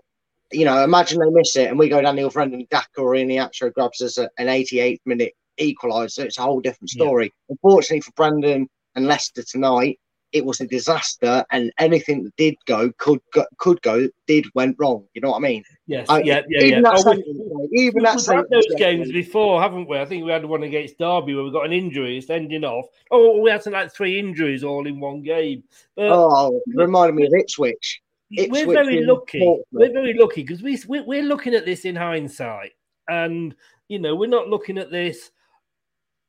Speaker 10: You know, imagine they miss it and we go down the other end and Daka or Iheanacho grabs us an 88th minute equaliser. It's a whole different story. Yeah. Unfortunately for Brendan and Leicester tonight, it was a disaster, and anything that did go could go, could go did went wrong. You know what I mean?
Speaker 9: Yes, I, yeah, yeah,
Speaker 10: even
Speaker 9: yeah.
Speaker 10: That oh, we, even
Speaker 9: we've had those games before, haven't we? I think we had one against Derby where we got an injury, it's ending off. Oh, we had some, like three injuries all in one game.
Speaker 10: But, oh, reminded me of Ipswich
Speaker 9: we're very lucky. We're very lucky because we we're looking at this in hindsight, and you know we're not looking at this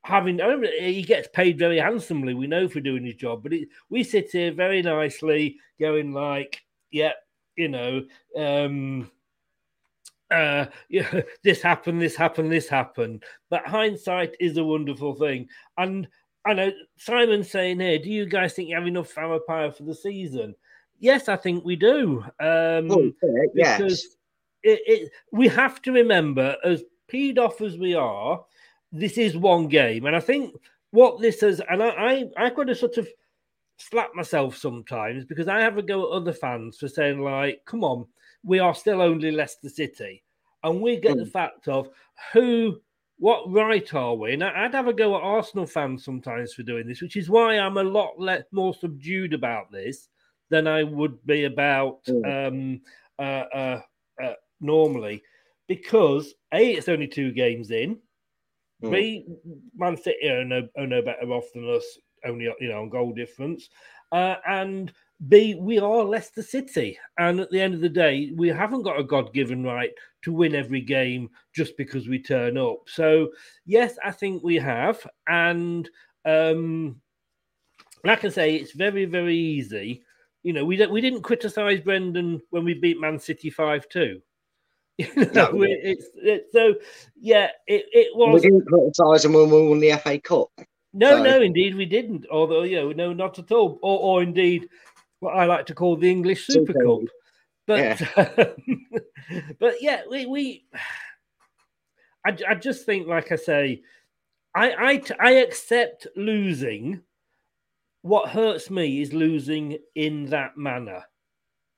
Speaker 9: having. he gets paid very handsomely. We know for doing his job, but it, we sit here very nicely, going like, "Yeah, you know, um, uh, yeah, this happened, this happened, this happened. But hindsight is a wonderful thing. And I know Simon's saying here, do you guys think you have enough firepower for the season? Yes, I think we do. Um,
Speaker 10: Oh, yeah,
Speaker 9: because it, it, we have to remember, as peed off as we are, this is one game. And I think what this has, and I, I, I've got to sort of slap myself sometimes because I have a go at other fans for saying, like, come on, we are still only Leicester City. And we get the fact of who, what right are we? And I'd have a go at Arsenal fans sometimes for doing this, which is why I'm a lot le- more subdued about this than I would be about um, uh, uh, uh, normally. Because A, it's only two games in. B, Man City are no, are no better off than us, only you know on goal difference. Uh, and B, we are Leicester City, and at the end of the day, we haven't got a God-given right to win every game just because we turn up. So yes, I think we have, and um, like I say, it's very very easy. You know, we don't we didn't criticise Brendan when we beat Man City five two.
Speaker 10: No.
Speaker 9: it's, it's so yeah, it, it
Speaker 10: We didn't criticise them when we won the FA Cup.
Speaker 9: no,
Speaker 10: So-
Speaker 9: no, indeed we didn't. Although, you know, no, not at all. Or, or indeed, what I like to call the English Super
Speaker 10: Super
Speaker 9: Cup.
Speaker 10: League.
Speaker 9: But, but yeah, we, we I, I just think, like I say, I, I, I accept losing. What hurts me is losing in that manner.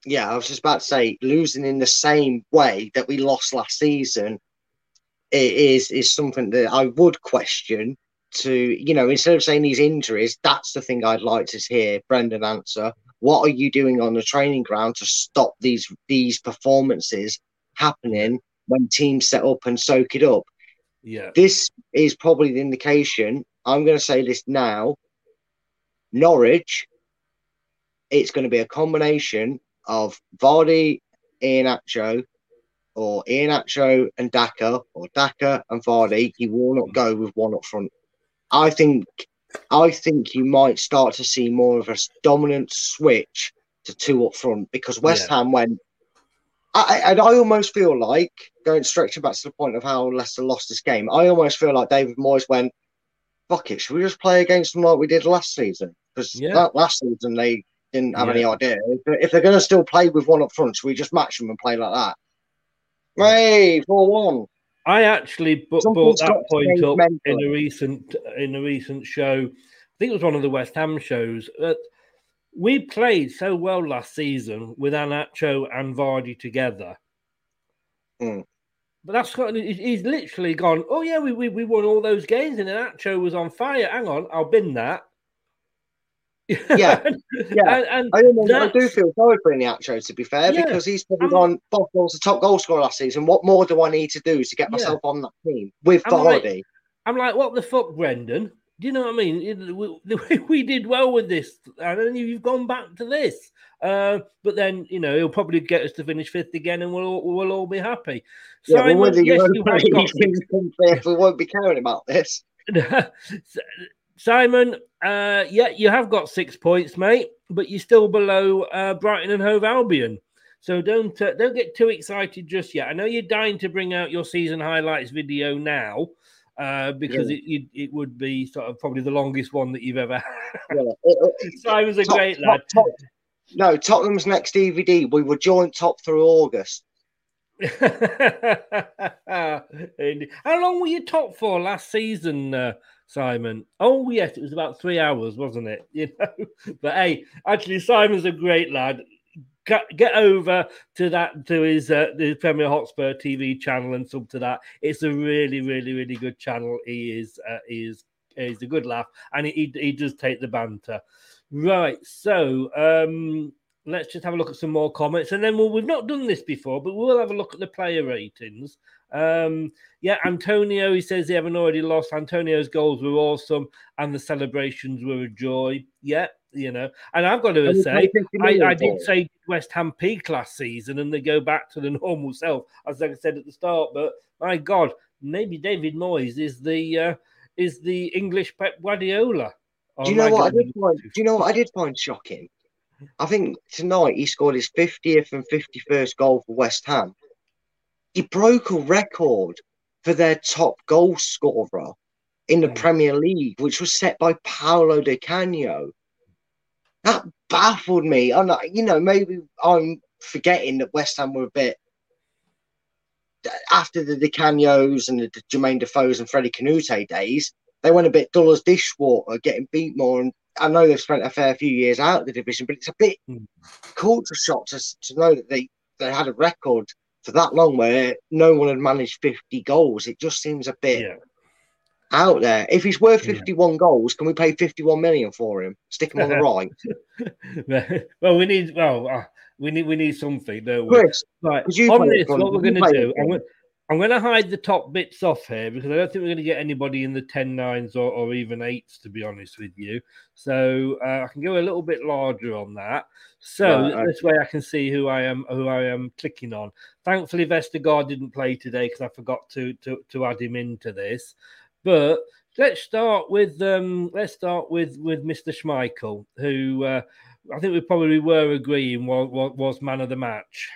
Speaker 10: Yeah, I was just about to say losing in the same way that we lost last season is is something that I would question. To you know, instead of saying these injuries, that's the thing I'd like to hear Brendan answer. What are you doing on the training ground to stop these these performances happening when teams set up and soak it up?
Speaker 9: Yeah.
Speaker 10: This is probably the indication. I'm going to say this now. Norwich, it's going to be a combination of Vardy, Iheanacho, or Iheanacho and Daka, or Daka and Vardy. He will not go with one up front. I think, I think you might start to see more of a dominant switch to two up front because West
Speaker 9: Yeah.
Speaker 10: Ham went. I, and I almost feel like going stretching back to the point of how Leicester lost this game. I almost feel like David Moyes went, "Fuck it, should we just play against them like we did last season?" Because
Speaker 9: Yeah.
Speaker 10: last season they didn't have
Speaker 9: Yeah.
Speaker 10: any idea. If, if they're going to still play with one up front, should we just match them and play like that? Hey, four one.
Speaker 9: I actually
Speaker 10: Something's
Speaker 9: brought that point up in a recent in a recent show. I think it was one of the West Ham shows. That we played so well last season with Iheanacho and Vardy together.
Speaker 10: Mm.
Speaker 9: But that's got, he's he's literally gone. Oh yeah, we, we we won all those games, and Iheanacho was on fire. Hang on, I'll bin that.
Speaker 10: Yeah, yeah.
Speaker 9: And- and
Speaker 10: I, almost, I do feel sorry for Iheanacho, to be fair,
Speaker 9: Yeah.
Speaker 10: because he's probably gone. Bob was the top goal scorer last season. What more do I need to do to get
Speaker 9: Yeah.
Speaker 10: myself on that team with
Speaker 9: I'm like- I'm like, what the fuck, Brendan? Do you know what I mean? We, we did well with this, and then you've gone back to this. Uh, but then, you know, he'll probably get us to finish fifth again, and we'll all, we'll all be happy.
Speaker 10: Yeah, well,
Speaker 9: yes, you got
Speaker 10: we won't be caring about this.
Speaker 9: Simon, uh, yeah, you have got six points, mate, but you're still below uh, Brighton and Hove Albion. So don't uh, don't get too excited just yet. I know you're dying to bring out your season highlights video now uh, because
Speaker 10: Yeah.
Speaker 9: it, it it would be sort of probably the longest one that you've ever had.
Speaker 10: Yeah, it- it-
Speaker 9: Simon's a
Speaker 10: top-
Speaker 9: great
Speaker 10: top-
Speaker 9: lad.
Speaker 10: top- no, Tottenham's next DVD. We were joint top through August.
Speaker 9: How long were you top for last season, uh, Simon? Oh yes, it was about three hours, wasn't it? You know, but hey, actually, Simon's a great lad. Get, over to that to his uh, the Premier Hotspur TV channel and sub to that. It's a really, really, really good channel. He is uh, he is he's a good laugh, and he he does take the banter. Right, so um, let's just have a look at some more comments, and then we'll, we've not done this before, but we'll have a look at the player ratings. Um, yeah, Antonio, he says they haven't already lost. Antonio's goals were awesome, and the celebrations were a joy. Yeah, you know, and I've got to say, I, I did say West Ham peak last season, and they go back to the normal self, as I said at the start. But my God, maybe David Moyes is the uh, is the English Pep Guardiola.
Speaker 10: Do you know what I did find? Do you know what I did find shocking? I think tonight he scored his 50th and 51st goal for West Ham. He broke a record for their top goal scorer in the Premier League, which was set by Paolo Di Canio. That baffled me. I'm not, you know, maybe I'm forgetting that West Ham were a bit after the Di Canios and the Jermaine Defoe's and Freddie Kanoute days. They went a bit dull as dishwater, getting beat more. And I know they've spent a fair few years out of the division, but it's a bit
Speaker 9: Hmm.
Speaker 10: culture shock to, to know that they, they had a record for that long where no one had managed 50 goals. It just seems a bit
Speaker 9: Yeah.
Speaker 10: out there. If he's worth 51 goals, can we pay 51 million for him? Stick him on the right.
Speaker 9: well, we need well, uh, we need we need something, don't we?
Speaker 10: Chris,
Speaker 9: right. On this, what we're going to do? I'm going, to hide the top bits off here because I don't think we're going to get anybody in the 10 nines or, or even eights, to be honest with you. So uh, I can go a little bit larger on that. So this way I can see who I am who I am clicking on. Thankfully, Vestergaard didn't play today because I forgot to, to to add him into this. But let's start with um, let's start with with Mr. Schmeichel, who uh, I think we probably were agreeing was, was man of the match.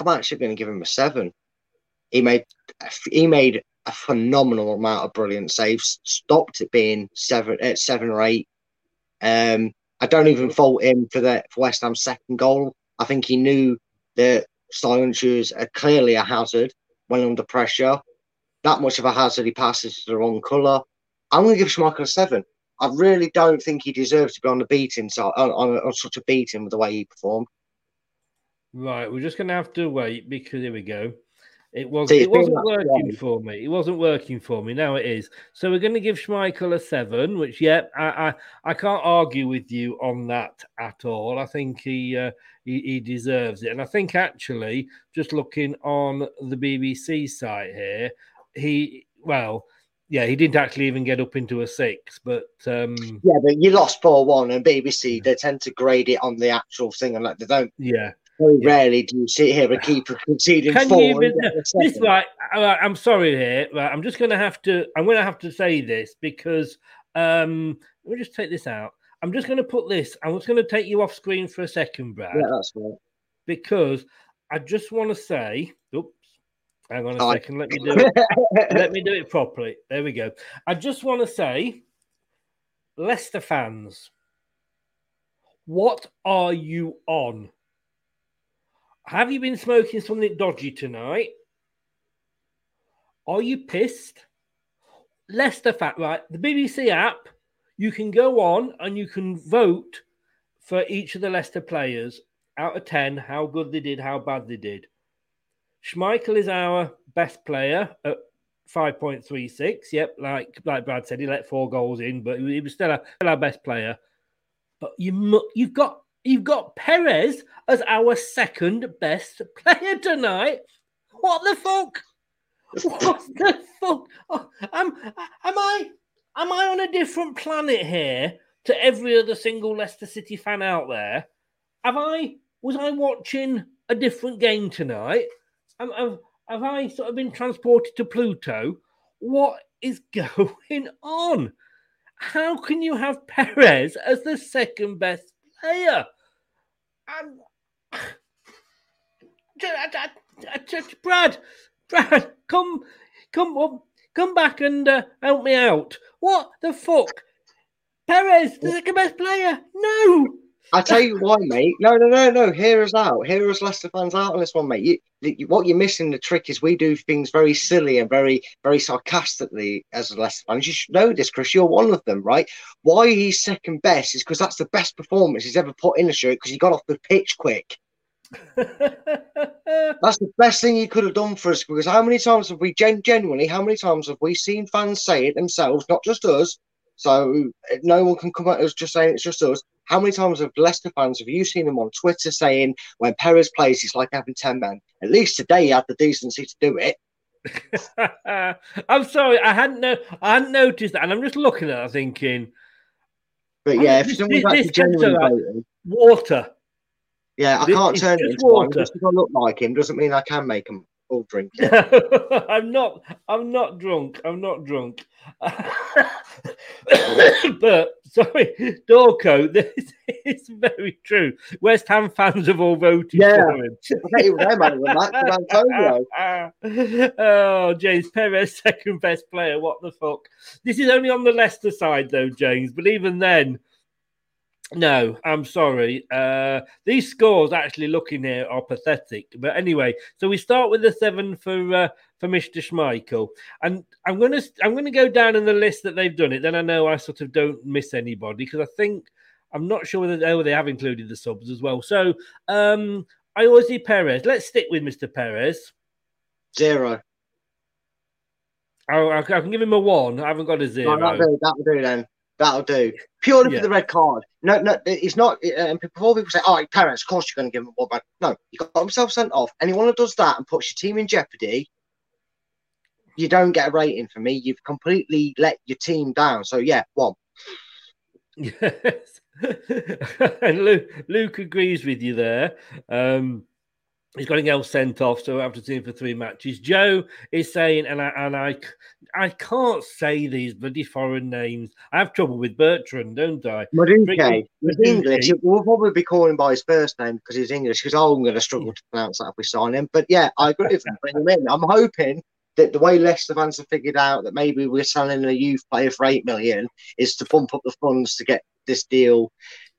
Speaker 10: I'm actually going to give him a seven. He made he made a phenomenal amount of brilliant saves. Stopped it being seven at seven or eight. Um, I don't even fault him for the for West Ham's second goal. I think he knew that silencers are clearly a hazard when under pressure. That much of a hazard, he passes to the wrong colour. I'm going to give Schmeichel a seven. I really don't think he deserves to be on the beating side on, on, on such a beating with the way he performed.
Speaker 9: Right, we're just going to have to wait because here we go. It was it wasn't working for me. It wasn't working for me. Now it is. So we're going to give Schmeichel a seven, which yeah, I I, I can't argue with you on that at all. I think he, uh, he he deserves it, and I think actually, just looking on the BBC site here, he well, yeah, he didn't actually even get up into a six, but um,
Speaker 10: Yeah, but you lost 4 1, and BBC, they tend to grade it on the actual thing, and like they don't.
Speaker 9: yeah.
Speaker 10: Very rarely do you sit here and keep conceding
Speaker 9: Can
Speaker 10: four.
Speaker 9: you even this right? I- I'm sorry here. Right, I'm just going to have to. I'm going to have to say this because um, let me just take this out. I'm just going to put this. I'm just going to take you off screen for a second, Brad,
Speaker 10: Yeah, that's right.
Speaker 9: because I just want to say. Oops. Hang on a
Speaker 10: Hi.
Speaker 9: second. Let me do it. Let me do it properly. There we go. I just want to say, Leicester fans, what are you on? Have you been smoking something dodgy tonight? Are you pissed? Leicester fan, right? The BBC app, you can go on and you can vote for each of the Leicester players out of 10, how good they did, how bad they did. Schmeichel is our best player at 5.36. Yep, like like Brad said, he let four goals in, but he was still our, still our best player. But you you've got you've got Perez as our second best player tonight. What the fuck? What the fuck? Oh, am am I am I on a different planet here to every other single Leicester City fan out there? Have I was I watching a different game tonight? Am, have, have I sort of been transported to Pluto? What is going on? How can you have Perez as the second best player? Um, Brad, Brad, come, come, on, come back and uh, help me out. What the fuck? Perez, is the second best player? No.
Speaker 10: I tell you why, mate. No, no, no, no. Hear us out. Hear us, Leicester fans, out on this one, mate. You, you, what you're missing, the trick is we do things very silly and very, very sarcastically as a Leicester fans. You should know this, Chris. You're one of them, right? Why he's second best is because that's the best performance he's ever put in a shirt because he got off the pitch quick. That's the best thing he could have done for us because how many times have we gen- genuinely, how many times have we seen fans say it themselves, not just us? So no one can come at us just saying it's just us. How many times have Leicester fans have you seen them on Twitter saying when Perez plays, it's like having 10 men? At least today he had the decency to do it.
Speaker 9: I'm sorry, I hadn't no, I hadn't noticed that, and I'm just looking at it thinking.
Speaker 10: But
Speaker 9: I
Speaker 10: yeah,
Speaker 9: mean,
Speaker 10: if someone's actually genuinely voting,
Speaker 9: Water.
Speaker 10: yeah, I
Speaker 9: this
Speaker 10: can't turn it into one.
Speaker 9: water.
Speaker 10: Just because I look like him doesn't mean I can make him Bull drink.
Speaker 9: I'm not. I'm not drunk. I'm not drunk. but sorry, Dorco, this is very true. West Ham fans have all voted
Speaker 10: Yeah.
Speaker 9: for him.
Speaker 10: I bet he was their man of the match, Antonio.
Speaker 9: oh, James Perez, second best player. What the fuck? This is only on the Leicester side, though, James. But even then, no, I'm sorry. Uh, these scores actually looking here are pathetic. But anyway, so we start with the seven for uh, for Mr. Schmeichel, and I'm gonna I'm gonna go down in the list that they've done it. Then I know I sort of don't miss anybody because I think I'm not sure whether oh, they have included the subs as well. So um, I always see Perez. Let's stick with Mr. Perez.
Speaker 10: Zero.
Speaker 9: I, I, can give him a one. I haven't got a zero.
Speaker 10: That'll do. That'll do then. That'll do. Purely
Speaker 9: Yeah.
Speaker 10: for the red card. No, no, it's not. And before people say, "All right, parents, of course you're going to give him a one back." No, he got himself sent off. Anyone who does that and puts your team in jeopardy, you don't get a rating for me. You've completely let your team down. So yeah, one.
Speaker 9: Yes. and Luke, Luke agrees with you there. Um, he's got else sent off, so I have to see him for three matches. Joe is saying, and I and I, I can't say these bloody foreign names. I have trouble with Bertrand, don't I? Madueke.
Speaker 10: He's English. We'll probably be calling him by his first name because he's English. Because I'm going to struggle to pronounce that if we sign him. But yeah, I agree with him. Bring him in. I'm hoping that the way Leicester fans have figured out that maybe we're selling a youth player for eight million is to pump up the funds to get this deal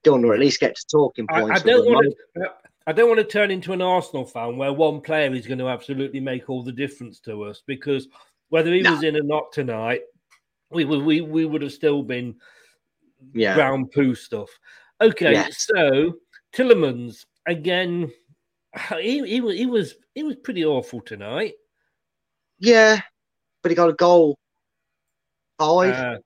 Speaker 10: done, or at least get to talking points.
Speaker 9: I
Speaker 10: with
Speaker 9: don't want to. I don't want to turn into an Arsenal fan where one player is going to absolutely make all the difference to us because whether he was in or not tonight, we would we, we would have still been
Speaker 10: Yeah.
Speaker 9: brown poo stuff. Okay,
Speaker 10: Yes.
Speaker 9: so Tielemans again. He, he was he was he was pretty awful tonight.
Speaker 10: Yeah, but he got a goal. Five.
Speaker 9: Uh,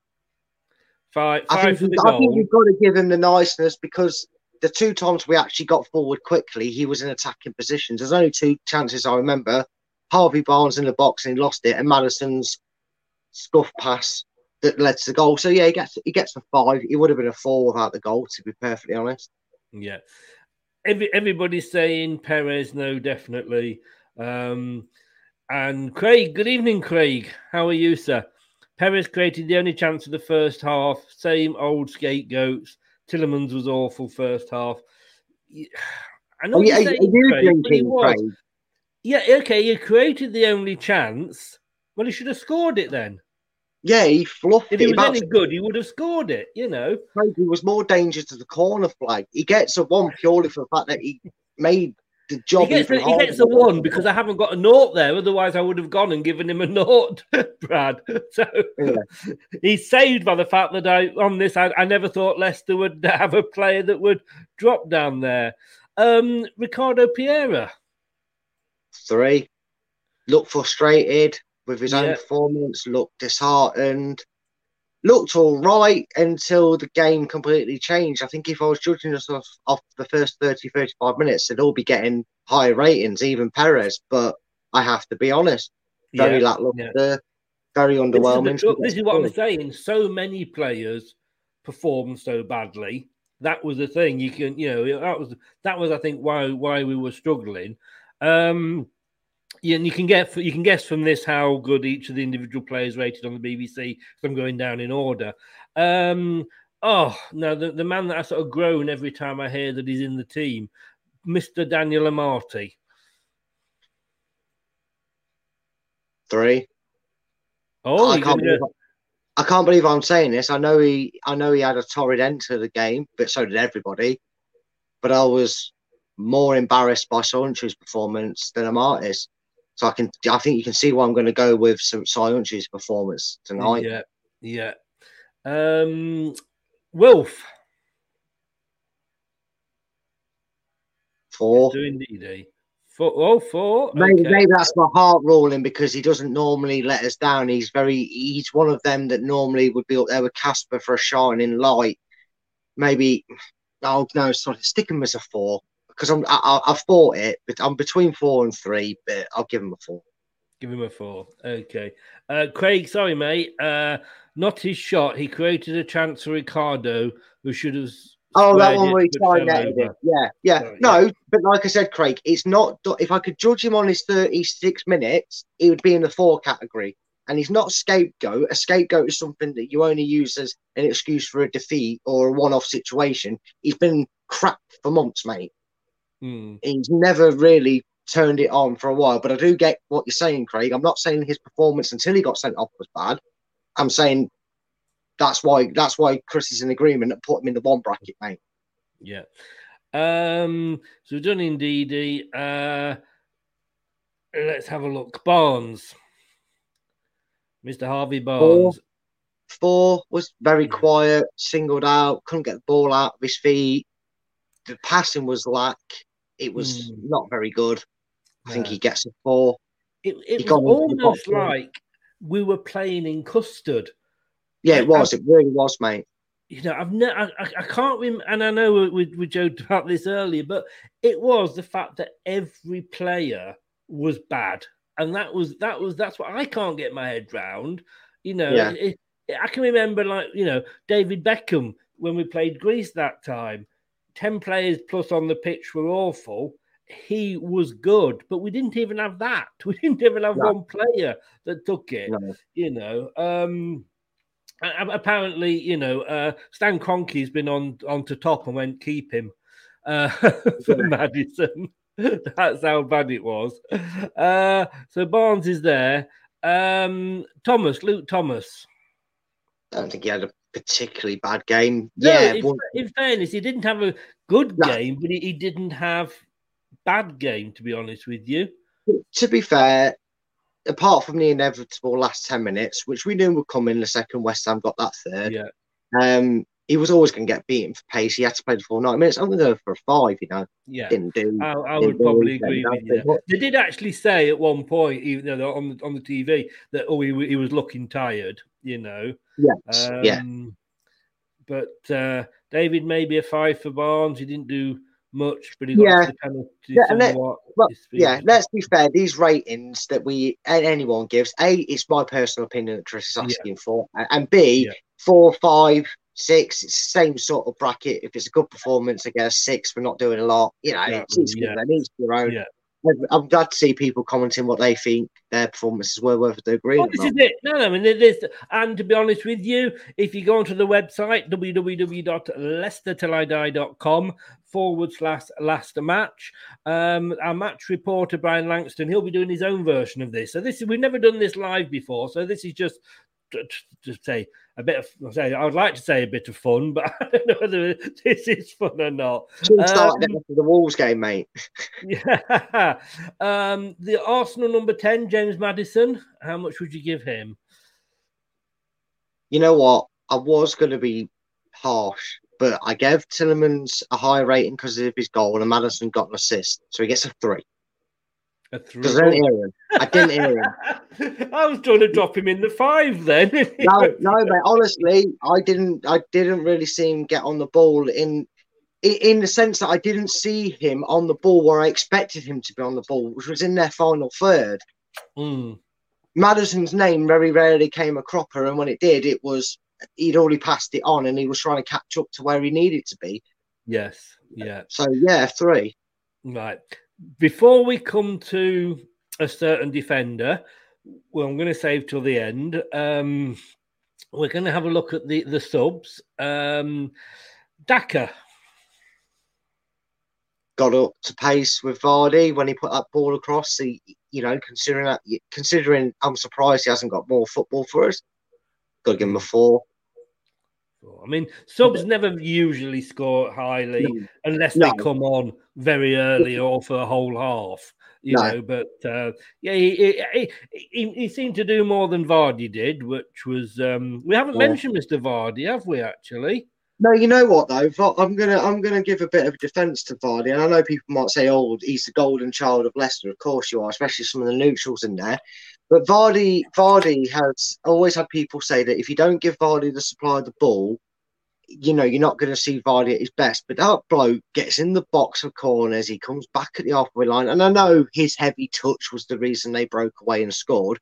Speaker 9: five
Speaker 10: I think,
Speaker 9: for the
Speaker 10: I think we've got to give him the niceness because the two times we actually got forward quickly, he was in attacking positions. There's only two chances I remember. Harvey Barnes in the box and he lost it, and Maddison's scuff pass that led to the goal. So yeah, he gets he gets a five. He would have been a four without the goal, to be perfectly honest.
Speaker 9: Yeah. Every, everybody's saying Perez, no, definitely. Um, and Craig, good evening, Craig. How are you, sir? Perez created the only chance of the first half. Same old scapegoats. Tielemans was awful first half. I know oh,
Speaker 10: Are
Speaker 9: what
Speaker 10: you,
Speaker 9: you're
Speaker 10: are,
Speaker 9: saying,
Speaker 10: you- are you
Speaker 9: Craig, he was.
Speaker 10: Craig?
Speaker 9: Yeah, okay, you created the only chance. Well, he should have scored it then.
Speaker 10: Yeah, he fluffed
Speaker 9: If
Speaker 10: it.
Speaker 9: he was any good, he would have scored it, you know.
Speaker 10: Craig, he was more dangerous to the corner flag. He gets a one purely for the fact that he made the job.
Speaker 9: He gets, a, he gets one because I haven't got a naught there. Otherwise, I would have gone and given him a naught, Brad. So he's saved by the fact that I on this I, I never thought Leicester would have a player that would drop down there. Um, Ricardo Pereira.
Speaker 10: Three. Looked frustrated with his own performance, looked disheartened, looked all right until the game completely changed. I think if I was judging us off, off the first 30, 35 minutes, they'd all be getting higher ratings, even Perez. But I have to be honest, very
Speaker 9: Yeah,
Speaker 10: lackluster, very
Speaker 9: This is,
Speaker 10: underwhelming.
Speaker 9: the- this is what I'm saying. So many players performed so badly. That was the thing. You can, you know, that was that was I think why why we were struggling. Um, yeah, and you can get you can guess from this how good each of the individual players rated on the BBC. So I'm going down in order. Um, oh no, the, the man that I sort of groan every time I hear that he's in the team, Mister Daniel Amartey.
Speaker 10: Three.
Speaker 9: Oh,
Speaker 10: I can't, believe, I can't believe I'm saying this. I know he, I know he had a torrid end to the game, but so did everybody. But I was more embarrassed by Soyuncu's performance than Amartey's. So I can, I think you can see why I'm going to go with some Soyuncu's performance tonight.
Speaker 9: Yeah, yeah. Um, Wolf.
Speaker 10: Four.
Speaker 9: Indeed, eh? Four, oh, four.
Speaker 10: Maybe,
Speaker 9: okay.
Speaker 10: maybe that's my heart rolling because he doesn't normally let us down. He's very, he's one of them that normally would be up there with Kasper for a shining light. Maybe, oh no, sorry, stick him as a four because I'm, I, I, I've thought it, but I'm between four and three, but I'll give him a four.
Speaker 9: Give him a four. Okay. Uh, Craig, sorry, mate. Uh, not his shot. He created a chance for Ricardo, who should have
Speaker 10: Oh, that one where he
Speaker 9: just
Speaker 10: time netted it.
Speaker 9: over.
Speaker 10: Yeah, yeah.
Speaker 9: So,
Speaker 10: No, but like I said, Craig, it's not. If I could judge him on his 36 minutes, he would be in the four category. And he's not a scapegoat. A scapegoat is something that you only use as an excuse for a defeat or a one off situation. He's been crap for months, mate.
Speaker 9: Hmm.
Speaker 10: He's never really turned it on for a while. But I do get what you're saying, Craig. I'm not saying his performance until he got sent off was bad. I'm saying that's why that's why Chris is in agreement and put him in the one bracket, mate.
Speaker 9: Yeah. Um, so we've done indeed. Uh, let's have a look. Barnes. Mr. Harvey Barnes.
Speaker 10: Four was very quiet, singled out, couldn't get the ball out of his feet. The passing was lack. It was
Speaker 9: Hmm.
Speaker 10: not very good. I think he gets a four.
Speaker 9: It, it was almost like we were playing in custard.
Speaker 10: Yeah, it was. It really was, mate.
Speaker 9: you know, I've ne- I, I I can't remember, and I know we, we, we joked about this earlier, but it was the fact that every player was bad, and that was that was that's what I can't get my head round. You know,
Speaker 10: Yeah.
Speaker 9: it, it- I can remember like you know David Beckham when we played Greece that time, ten players plus on the pitch were awful. He was good, but we didn't even have that. We didn't even have
Speaker 10: No.
Speaker 9: one player that took it.
Speaker 10: No.
Speaker 9: You know. um a- a- apparently, you know, uh, Stan Kroenke's been on on to top and went keep him uh, for Maddison. That's how bad it was. Uh, so Barnes is there. Um, Thomas, Luke Thomas.
Speaker 10: I don't think he had a particularly bad game.
Speaker 9: No,
Speaker 10: yeah,
Speaker 9: in,
Speaker 10: one-
Speaker 9: in fairness, he didn't have a good
Speaker 10: No.
Speaker 9: game, but he, he didn't have bad game. To be honest with you,
Speaker 10: to be fair, apart from the inevitable last 10 minutes, which we knew would come in the second, West Ham got that third.
Speaker 9: yeah,
Speaker 10: Um, he was always going to get beaten for pace. He had to play the full 90 minutes. I'm going to go for a five, you know.
Speaker 9: yeah.
Speaker 10: Didn't do.
Speaker 9: I, I
Speaker 10: didn't
Speaker 9: would
Speaker 10: do
Speaker 9: probably agree with you.
Speaker 10: But-
Speaker 9: They did actually say at one point, even though on the, on the TV, that oh he, he was looking tired. You know.
Speaker 10: Yes, yeah.
Speaker 9: Um, But uh, David maybe a five for Barnes. He didn't do much, but he got
Speaker 10: Yeah.
Speaker 9: the penalty
Speaker 10: Yeah, yeah,
Speaker 9: somewhat.
Speaker 10: Well, yeah, let's be fair. These ratings that we a- anyone gives, a, it's my personal opinion that Chris is asking for, and b,
Speaker 9: Yeah.
Speaker 10: four, five, six, it's the same sort of bracket. If it's a good performance, I guess six. We're not doing a lot, you know.
Speaker 9: Yeah,
Speaker 10: it's, it's
Speaker 9: yeah.
Speaker 10: It's your own.
Speaker 9: Yeah.
Speaker 10: I'm- I'm glad to see people commenting what they think their performances were, whether they agree
Speaker 9: Oh,
Speaker 10: or
Speaker 9: this
Speaker 10: not.
Speaker 9: is it. No, no, I mean, this, and to be honest with you, if you go onto the website, www.leicestertillidie.com forward slash last match, um, our match reporter, Brian Langston, he'll be doing his own version of this. So this is, we've never done this live before. So this is just to, to- say a bit of, I say, I would like to say a bit of fun, but I don't know whether this is fun or not.
Speaker 10: Start
Speaker 9: Um,
Speaker 10: the Wolves game, mate.
Speaker 9: Yeah. um, the Arsenal number 10, James Maddison, how much would you give him?
Speaker 10: You know what? I was going to be harsh, but I gave Tielemans a high rating because of his goal, and Maddison got an assist, so he gets a three. Because I didn't hear him. I didn't hear him.
Speaker 9: I was trying to drop him in the five then.
Speaker 10: No, no, mate. Honestly, I didn't. I didn't really see him get on the ball in, in, in the sense that I didn't see him on the ball where I expected him to be on the ball, which was in their final third.
Speaker 9: Mm,
Speaker 10: Maddison's name very rarely came a cropper, and when it did, it was he'd already passed it on, and he was trying to catch up to where he needed to be.
Speaker 9: yes, yeah.
Speaker 10: So yeah, three.
Speaker 9: Right. Before we come to a certain defender, well, I'm going to save till the end. Um, we're going to have a look at the, the subs. Um, Daka.
Speaker 10: got up to pace with Vardy when he put that ball across. He, you know, considering that, considering I'm surprised he hasn't got more football for us. Got to give him a four.
Speaker 9: I mean, subs never usually score highly
Speaker 10: No.
Speaker 9: unless
Speaker 10: No.
Speaker 9: they come on very early or for a whole half, you
Speaker 10: No.
Speaker 9: know. But uh, yeah, he, he, he, he seemed to do more than Vardy did, which was um, we haven't
Speaker 10: Yeah.
Speaker 9: mentioned Mr. Vardy, have we? Actually,
Speaker 10: No, you know what though? I'm gonna I'm gonna give a bit of defence to Vardy, and I know people might say, "Oh, he's the golden child of Leicester." Of course you are, especially some of the neutrals in there. But Vardy Vardy has always had people say that if you don't give Vardy the supply of the ball, you know you're not going to see Vardy at his best. But that bloke gets in the box of corners, he comes back at the halfway line, and I know his heavy touch was the reason they broke away and scored.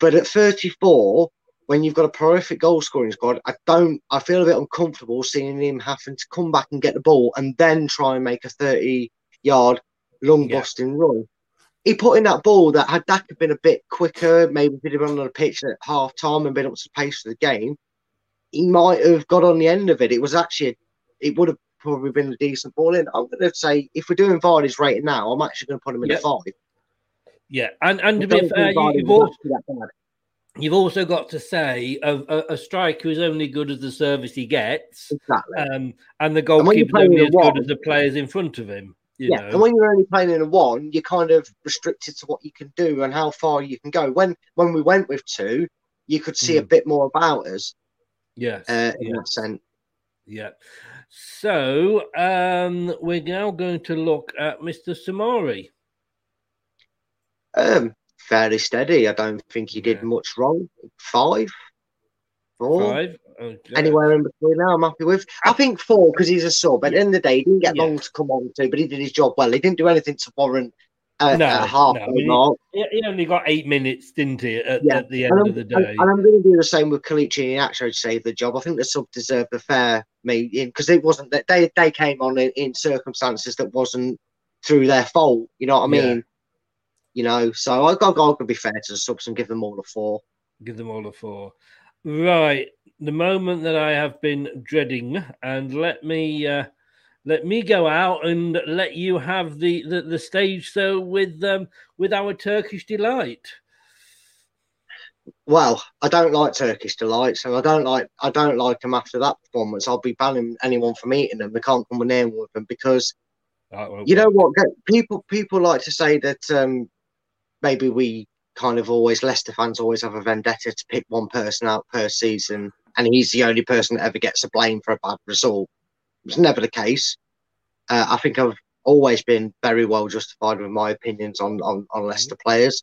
Speaker 10: But at 34, when you've got a prolific goal scoring squad, I don't. I feel a bit uncomfortable seeing him having to come back and get the ball and then try and make a thirty-yard long busting yeah. run. He put in that ball that had Daka been a bit quicker, maybe he'd have been on the pitch at half time and been up to pace for the game, he might have got on the end of it. It was actually, it would have probably been a decent ball in. I'm going to say if we're doing Vardy's rating now, I'm actually going to put him in yep. a five.
Speaker 9: Yeah, and and to be fair, you, have also, you've also got to say a, a, a, striker is only good as the service he gets,
Speaker 10: exactly.
Speaker 9: um, and the goalkeeper is only as one, good as the players in front of him. Yeah, know.
Speaker 10: and when you're only playing in a one, you're kind of restricted to what you can do and how far you can go. When when we went with two, you could see mm. a bit more about us.
Speaker 9: Yes,
Speaker 10: uh, in yes. that sense.
Speaker 9: Yeah. So um, we're now going to look at Mr. Soumaré.
Speaker 10: Um, fairly steady. I don't think he did yeah. much wrong. Five, four,
Speaker 9: five. Oh, okay.
Speaker 10: Anywhere in between now, I'm happy with. I think four because he's a sub. At the end of the day, he didn't get yeah. long to come on to, but he did his job well. He didn't do anything to warrant a, no, a half no. I mean.
Speaker 9: He, he, only got eight minutes, didn't he, at, yeah. at the end of the day? And,
Speaker 10: and I'm going to do the same with Kelechi and actually save the job. I think the sub deserved a fair meeting because it wasn't that they they came on in, in, circumstances that wasn't through their fault. You know what I mean? Yeah. You know, so I got to be fair to the subs and give them all a four.
Speaker 9: Give them all a four. Right, the moment that I have been dreading, and let me uh, let me go out and let you have the the, the stage. So with um with our Turkish delight.
Speaker 10: Well, I don't like Turkish delights, and I don't like I don't like them after that performance. I'll be banning anyone from eating them. They can't come near with them because you know what? People people like to say that um, maybe we kind of always Leicester fans always have a vendetta to pick one person out per season, and he's the only person that ever gets a blame for a bad result. It's never the case. Uh, I think I've always been very well justified with my opinions on on, on Leicester players.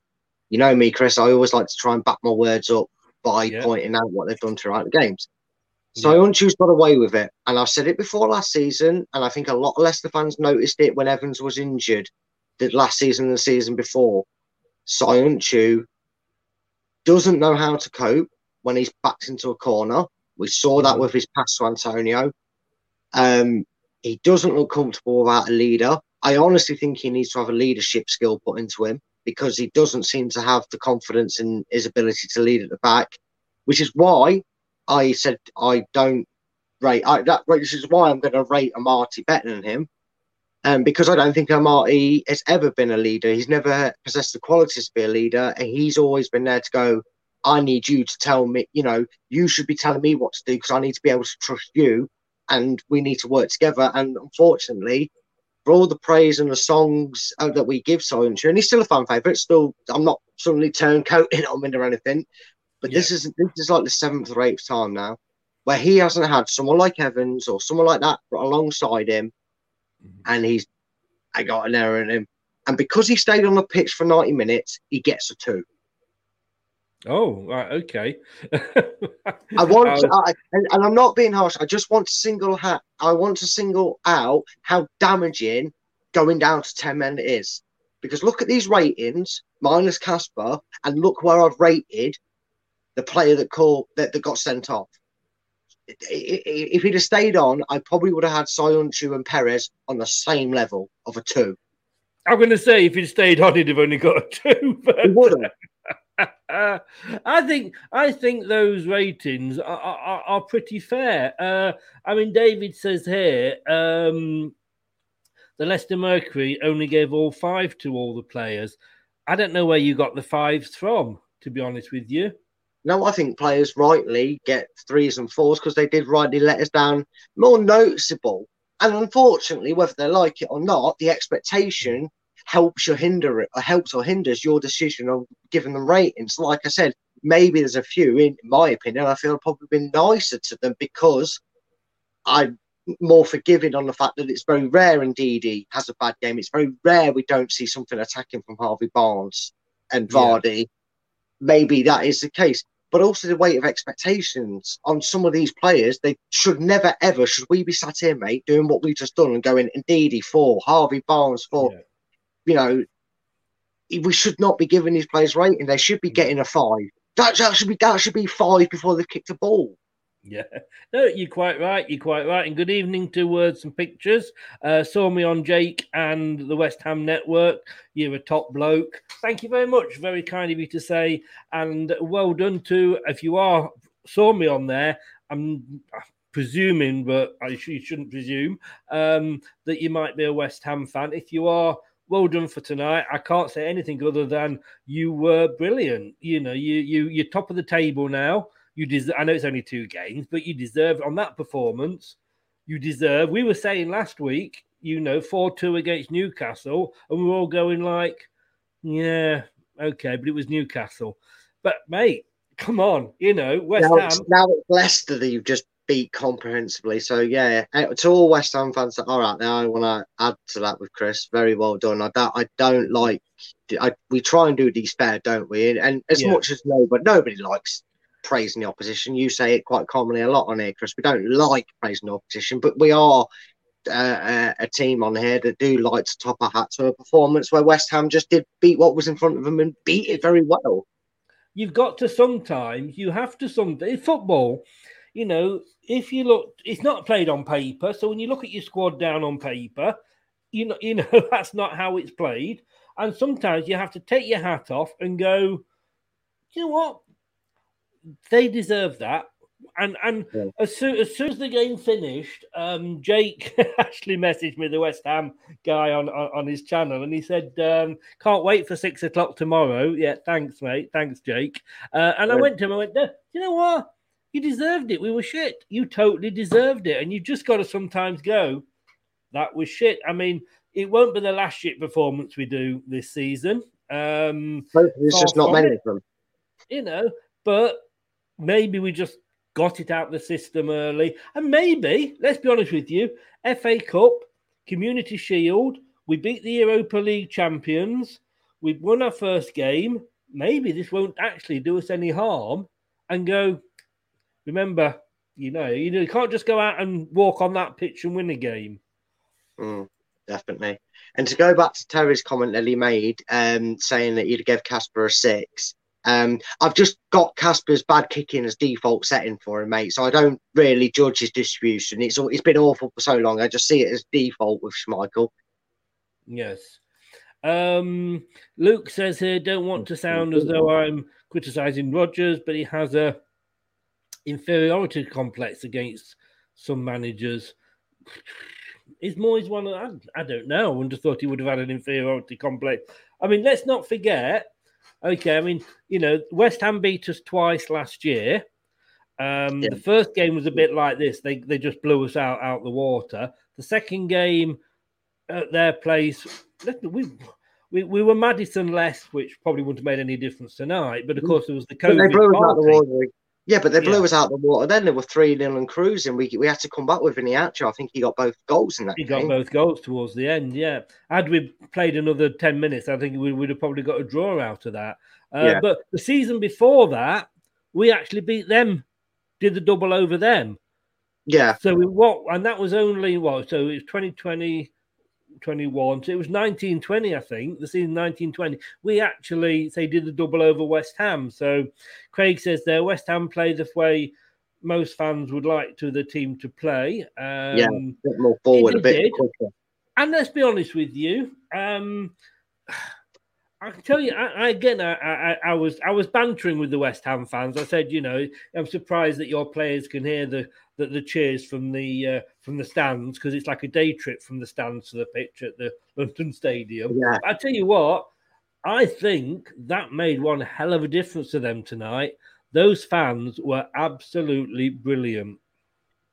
Speaker 10: You know me, Chris. I always like to try and back my words up by yeah. pointing out what they've done throughout the games. So yeah. Söyüncü's got away with it, and I've said it before last season, and I think a lot of Leicester fans noticed it when Evans was injured, that last season and the season before. Söyüncü doesn't know how to cope when he's backed into a corner. We saw that mm. with his pass to Antonio. Um, he doesn't look comfortable without a leader. I honestly think he needs to have a leadership skill put into him because he doesn't seem to have the confidence in his ability to lead at the back, which is why I said I don't rate I, that. Which is why I'm going to rate Amartey better than him, um, because I don't think Amartey has ever been a leader. He's never possessed the qualities to be a leader, and he's always been there to go. I need you to tell me, you know, you should be telling me what to do because I need to be able to trust you, and we need to work together. And unfortunately, for all the praise and the songs uh, that we give Söyüncü, and he's still a fan favorite. Still, I'm not suddenly turncoating on him or anything, but yeah. this is this is like the seventh or eighth time now where he hasn't had someone like Evans or someone like that alongside him. Mm-hmm. and he's I got an error in him, and because he stayed on the pitch for 90 minutes, he gets a two.
Speaker 9: Oh, right, okay.
Speaker 10: I want, to, um, I, and, and, I'm not being harsh. I just want to single hat. I want to single out how damaging going down to ten men is, because look at these ratings minus Kasper, and look where I've rated the player that called that, that got sent off. If he'd have stayed on, I probably would have had Söyüncü and Perez on the same level of a two.
Speaker 9: I'm going to say if he'd stayed on, he'd have only got a two. But...
Speaker 10: He would have.
Speaker 9: I think I think those ratings are, are, are pretty fair. Uh, I mean, David says here um, the Leicester Mercury only gave all five to all the players. I don't know where you got the fives from, to be honest with you.
Speaker 10: No, I think players rightly get threes and fours because they did rightly let us down more noticeable. And unfortunately, whether they like it or not, the expectation helps or hinder it or helps or hinders your decision of giving them ratings. Like I said, maybe there's a few, in my opinion, I feel probably been nicer to them because I'm more forgiving on the fact that it's very rare indeed he has a bad game. It's very rare we don't see something attacking from Harvey Barnes and Vardy. Yeah. Maybe that is the case. But also the weight of expectations on some of these players, they should never ever should we be sat here, mate, doing what we've just done and going, indeed, for Harvey Barnes for yeah. You know, we should not be giving these players rating. They should be mm. getting a five. That, that should be that should be five before they've kicked a ball.
Speaker 9: Yeah, no, you're quite right. You're quite right. And good evening to Words and Pictures. Uh, saw me on Jake and the West Ham Network. You're a top bloke. Thank you very much. Very kind of you to say. And well done to, if you are, saw me on there, I'm presuming, but I sh- shouldn't presume, um, that you might be a West Ham fan. If you are, well done for tonight. I can't say anything other than you were brilliant. You know, you you you're top of the table now. You deserve. I know it's only two games, but you deserve on that performance. You deserve. We were saying last week, you know, four two against Newcastle, and we were all going like, yeah, okay, but it was Newcastle. But mate, come on, you know, West
Speaker 10: now
Speaker 9: Ham.
Speaker 10: It's, now it's Leicester that you've just beat comprehensively. So yeah, eh, to all West Ham fans that are out there, I want to add to that with Chris. Very well done. I don't, I don't like. I, we try and do despair, don't we? And, and as
Speaker 9: Yeah.
Speaker 10: much as no, but nobody likes praising the opposition. You say it quite commonly a lot on here, Chris. We don't like praising the opposition, but we are. Uh, a, a team on here that do like to top our hats on a performance where West Ham just did beat what was in front of them and beat it very well.
Speaker 9: you've got to sometimes you have to some in football you know if you look it's not played on paper so when you look at your squad down on paper you know you know that's not how it's played and sometimes you have to take your hat off and go you know what they deserve that and and as soon as soon as the game finished, um, Jake actually messaged me, the West Ham guy on on, on his channel, and he said, um, "Can't wait for six o'clock tomorrow." Yeah, thanks, mate. Thanks, Jake. Uh, and I went to him. I went, "No, you know what? You deserved it. We were shit. You totally deserved it, and you just got to sometimes go. That was shit. I mean, it won't be the last shit performance we do this season. Um,
Speaker 10: There's just not many of them.
Speaker 9: you know, but maybe we just got it out of the system early. And maybe, let's be honest with you, FA Cup, Community Shield, we beat the Europa League champions, we've won our first game. Maybe this won't actually do us any harm and go, remember, you know, you, know, you can't just go out and walk on that pitch and win a game.
Speaker 10: Mm, definitely. And to go back to Terry's comment that he made, um, saying that you'd give Kasper a six. Um, I've just got Kasper's bad kicking as default setting for him, mate. So I don't really judge his distribution. It's it's been awful for so long. I just see it as default with Schmeichel.
Speaker 9: Yes. Um, Luke says here, don't want to sound as though I'm criticizing Rodgers, but he has a inferiority complex against some managers. Is Moyes one of I, I don't know. I have thought he would have had an inferiority complex. I mean, let's not forget. Okay, I mean, you know, West Ham beat us twice last year. Um, The first game was a bit like this. They they just blew us out out the water. The second game at their place, we we, we were Maddison less, which probably wouldn't have made any difference tonight. But of course, there was the
Speaker 10: But they
Speaker 9: COVID
Speaker 10: blew us out the water. Yeah, but they blew
Speaker 9: Yeah.
Speaker 10: us out the water. Then they were three 0 and cruising. We we had to come back with Iheanacho. I think he got both goals in that
Speaker 9: He
Speaker 10: game.
Speaker 9: got both goals towards the end. Yeah, had we played another ten minutes, I think we would have probably got a draw out of that. Uh,
Speaker 10: Yeah.
Speaker 9: But the season before that, we actually beat them, did the double over them.
Speaker 10: Yeah.
Speaker 9: So we what, and that was only what? So it was 2020, 21. So it was 1920, I think. The season 1920. We actually say did the double over West Ham. So Craig says there, West Ham play the way most fans would like to the team to play. Um,
Speaker 10: yeah, a bit more forward, a bit
Speaker 9: did.
Speaker 10: quicker.
Speaker 9: and let's be honest with you. Um, I can tell you, I, I again, I, I, I was I was bantering with the West Ham fans. I said, you know, I'm surprised that your players can hear the the, the cheers from the uh, from the stands because it's like a day trip from the stands to the pitch at the London Stadium.
Speaker 10: Yeah.
Speaker 9: I tell you what, I think that made one hell of a difference to them tonight. Those fans were absolutely brilliant.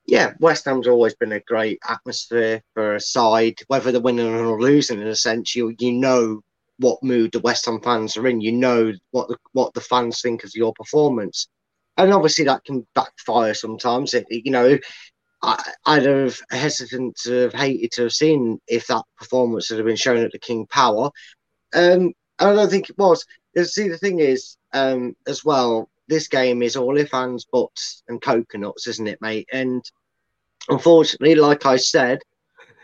Speaker 10: yeah, West Ham's always been a great atmosphere for a side, whether they're winning or losing. In a sense, you you know what mood the West Ham fans are in. You know what the, what the fans think of your performance, and obviously that can backfire sometimes. It, you know, I, I'd have hesitant to have hated to have seen if that performance had been shown at the King Power. Um, I don't think it was. See, the thing is, um, as well, this game is all if fans, butts, and coconuts, isn't it, mate? And unfortunately, like I said,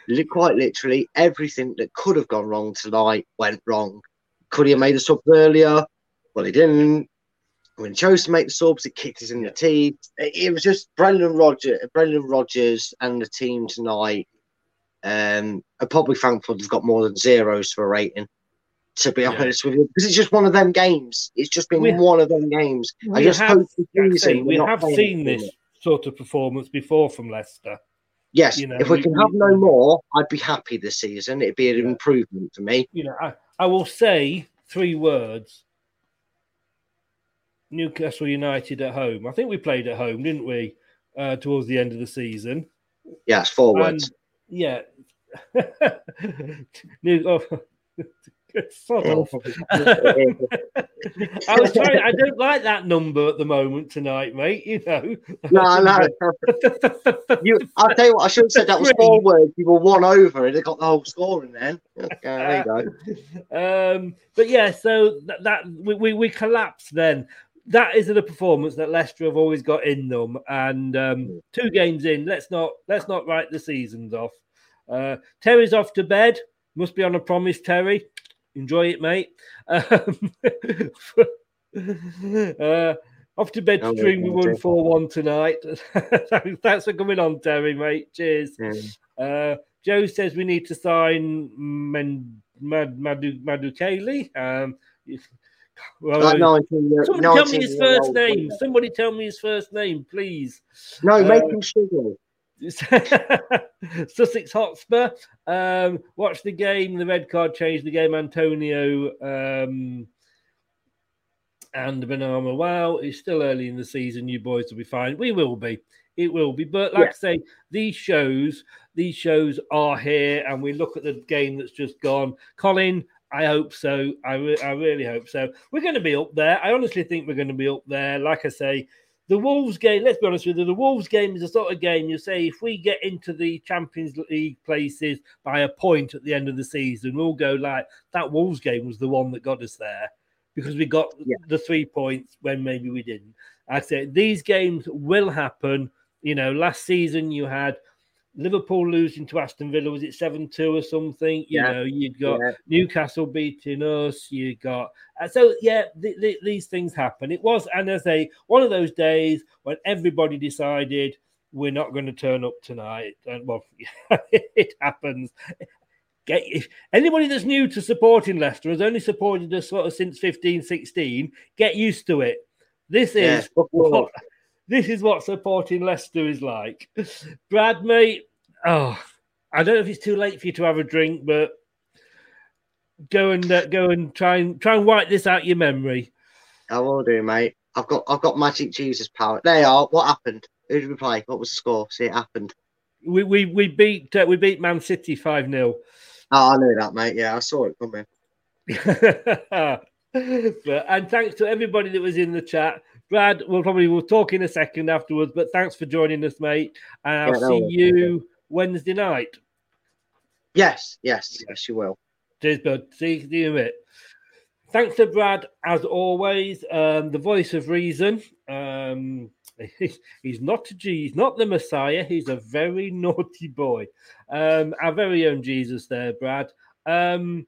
Speaker 10: li- quite literally, everything that could have gone wrong tonight went wrong. Could he have made us up earlier? Well, he didn't. when he chose to make the subs, it kicked us in the teeth. It, it was just Brendan Rodgers, Brendan Rodgers, and the team tonight. Um, and probably thankful they've got more than zeros for a rating. To be
Speaker 9: Yeah.
Speaker 10: honest with you, because it's just one of them games. It's just been
Speaker 9: We-
Speaker 10: one of them games. I just
Speaker 9: have-
Speaker 10: hope the
Speaker 9: like I say,
Speaker 10: season
Speaker 9: we have seen
Speaker 10: it.
Speaker 9: this sort of performance before from Leicester.
Speaker 10: Yes,
Speaker 9: you know,
Speaker 10: if we, can have no more, I'd be happy this season. It'd be an improvement for me.
Speaker 9: You know, I, I will say three words. Newcastle United at home. I think we played at home, didn't we? Uh, towards the end of the season.
Speaker 10: Yes, forwards.
Speaker 9: And, yeah. New, oh, sod off. I was trying. I don't like that number at the moment tonight, mate. You know.
Speaker 10: No, no. you, I'll tell you what, I should have said that was four words. You were one over and it got the whole score in then. Okay, there you go.
Speaker 9: um, but yeah, so that, that we, we, we collapsed then. That is the performance that Leicester have always got in them. And um, two games in, let's not let's not write the seasons off. Uh, Terry's off to bed. Must be on a promise, Terry. Enjoy it, mate. Um, uh, off to bed
Speaker 10: Oh,
Speaker 9: to dream we won 4 1 tonight. Thanks for coming on, Terry, mate. Cheers. Uh, Joe says we need to sign Men, Mad, Madu, Madukeli. Um, well,
Speaker 10: That 19 year-
Speaker 9: somebody tell me his first name. Somebody tell me his first name, please.
Speaker 10: No,
Speaker 9: Uh,
Speaker 10: make him struggle.
Speaker 9: Sussex Hotspur. Um, watch the game. The red card changed the game. Antonio um, and Benrahma. Wow, it's still early in the season. You boys will be fine. We will be. It will be. But like I say, these shows, these shows are here, and we look at the game that's just gone. Colin, I hope so. I, re- I really hope so. We're going to be up there. I honestly think we're going to be up there. Like I say, the Wolves game, let's be honest with you, the Wolves game is the sort of game you say if we get into the Champions League places by a point at the end of the season, we'll go like that Wolves game was the one that got us there because we got the three points when maybe we didn't. I say these games will happen. You know, last season you had Liverpool losing to Aston Villa, was it 7 2 or something? You
Speaker 10: Yeah.
Speaker 9: know, you'd got
Speaker 10: Yeah.
Speaker 9: Newcastle beating us, you got. uh, So, yeah, th- th- these things happen. It was, and as a one of those days when everybody decided we're not going to turn up tonight. And well, it happens. Get if anybody that's new to supporting Leicester has only supported us sort of since 15, 16, get used to it. This
Speaker 10: Yeah,
Speaker 9: is
Speaker 10: fuck all.
Speaker 9: what this is what supporting Leicester is like. Brad, mate, oh, I don't know if it's too late for you to have a drink, but go and uh, go and try and try and wipe this out your memory.
Speaker 10: I will do, mate. I've got I've got magic Jesus power. There you are. What happened? Who did we play? What was the score? See, it happened.
Speaker 9: We we we beat uh, we beat Man City five 0
Speaker 10: Oh, I knew that, mate. Yeah, I saw it coming.
Speaker 9: but, and thanks to everybody that was in the chat. Brad, we'll probably we'll talk in a second afterwards, but thanks for joining us, mate. And I'll
Speaker 10: Yeah,
Speaker 9: see
Speaker 10: worries.
Speaker 9: you Wednesday night.
Speaker 10: Yes, yes, yes, you will.
Speaker 9: Cheers, bud. See, see you in a bit. Thanks to Brad, as always, um, the voice of reason. Um, he's not a G, he's not the Messiah. He's a very naughty boy. Um, our very own Jesus, there, Brad. Um,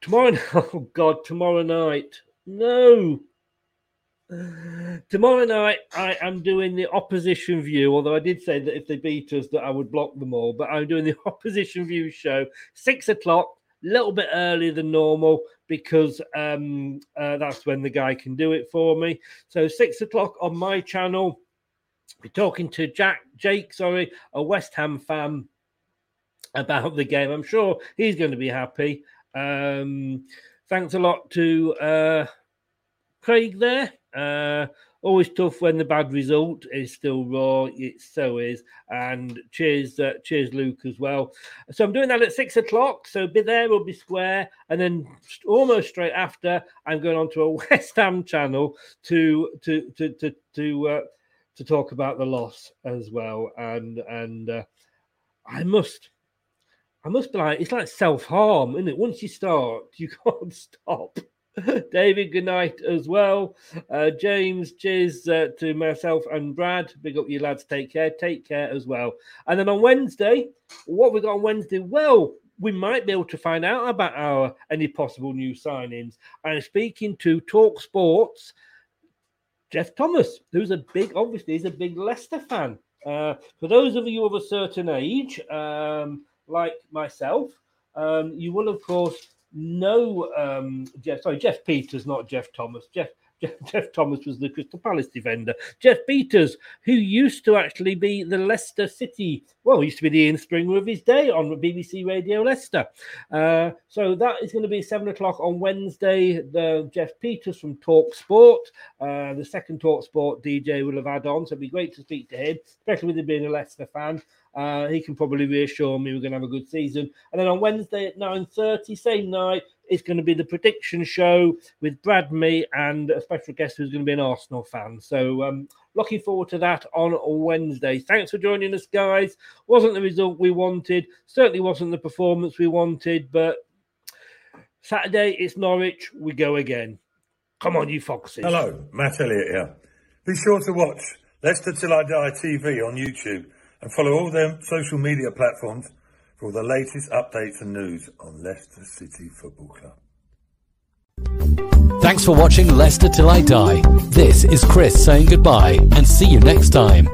Speaker 9: tomorrow, oh God, tomorrow night. No, Tomorrow night, I am doing the opposition view. Although I did say that if they beat us, that I would block them all. But I'm doing the opposition view show six o'clock, a little bit earlier than normal because um, uh, that's when the guy can do it for me. So six o'clock on my channel. We're talking to Jack, Jake, sorry, a West Ham fan about the game. I'm sure he's going to be happy. Um, thanks a lot to uh, Craig there. Uh, always tough when the bad result is still raw. It so is. And cheers, uh, cheers, Luke, as well. So I'm doing that at six o'clock. So be there, we'll be square. And then almost straight after, I'm going on to a West Ham channel to to to to to uh, to talk about the loss as well. And and uh, I must. I must be like, it's like self harm, isn't it? Once you start, you can't stop. David, good night as well. Uh, James, cheers uh, to myself and Brad. Big up you lads. Take care. Take care as well. And then on Wednesday, what we got on Wednesday? Well, we might be able to find out about our any possible new signings. I'm speaking to Talk Sports Jeff Thomas, who's a big, obviously, he's a big Leicester fan. Uh, for those of you of a certain age, um, like myself, um, you will, of course, know um, Jeff. Sorry, Jeff Peters, not Jeff Thomas. Jeff Jeff, Thomas was the Crystal Palace defender. Jeff Peters, who used to actually be the Leicester City, well, he used to be the Ian Stringer of his day on BBC Radio Leicester. Uh, so that is going to be seven o'clock on Wednesday. The Jeff Peters from Talk Sport, uh, the second Talk Sport DJ will have had on. So it'd be great to speak to him, especially with him being a Leicester fan. Uh, he can probably reassure me we're going to have a good season. And then on Wednesday at 9.30, same night, it's going to be the prediction show with Brad Me and a special guest who's going to be an Arsenal fan. So um, looking forward to that on Wednesday. Thanks for joining us, guys. Wasn't the result we wanted. Certainly wasn't the performance we wanted, but Saturday it's Norwich. We go again. Come on, you foxes.
Speaker 12: Hello, Matt Elliott here. Be sure to watch Leicester Till I Die TV on YouTube and follow all their social media platforms for all the latest updates and news on Leicester City Football Club.
Speaker 13: Thanks for watching Leicester Till I Die. This is Chris saying goodbye and see you next time.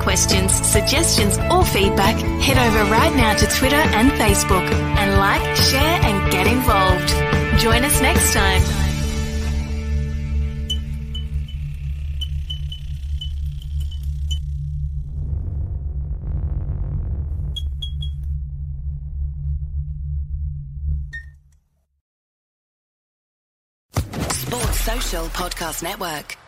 Speaker 14: Questions, suggestions, or feedback, head over right now to Twitter and Facebook and like, share, and get involved. Join us next time.
Speaker 15: Podcast Network.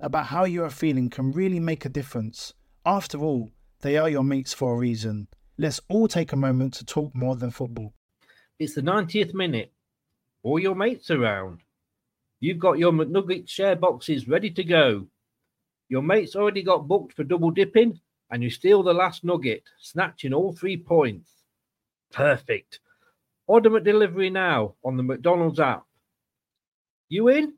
Speaker 1: about how you are feeling can really make a difference. After all, they are your mates for a reason. Let's all take a moment to talk more than football.
Speaker 9: It's the 90th minute. All your mates around. You've got your McNugget share boxes ready to go. Your mates already got booked for double dipping, and you steal the last nugget, snatching all three points. Perfect. Order McDelivery now on the McDonald's app. You in?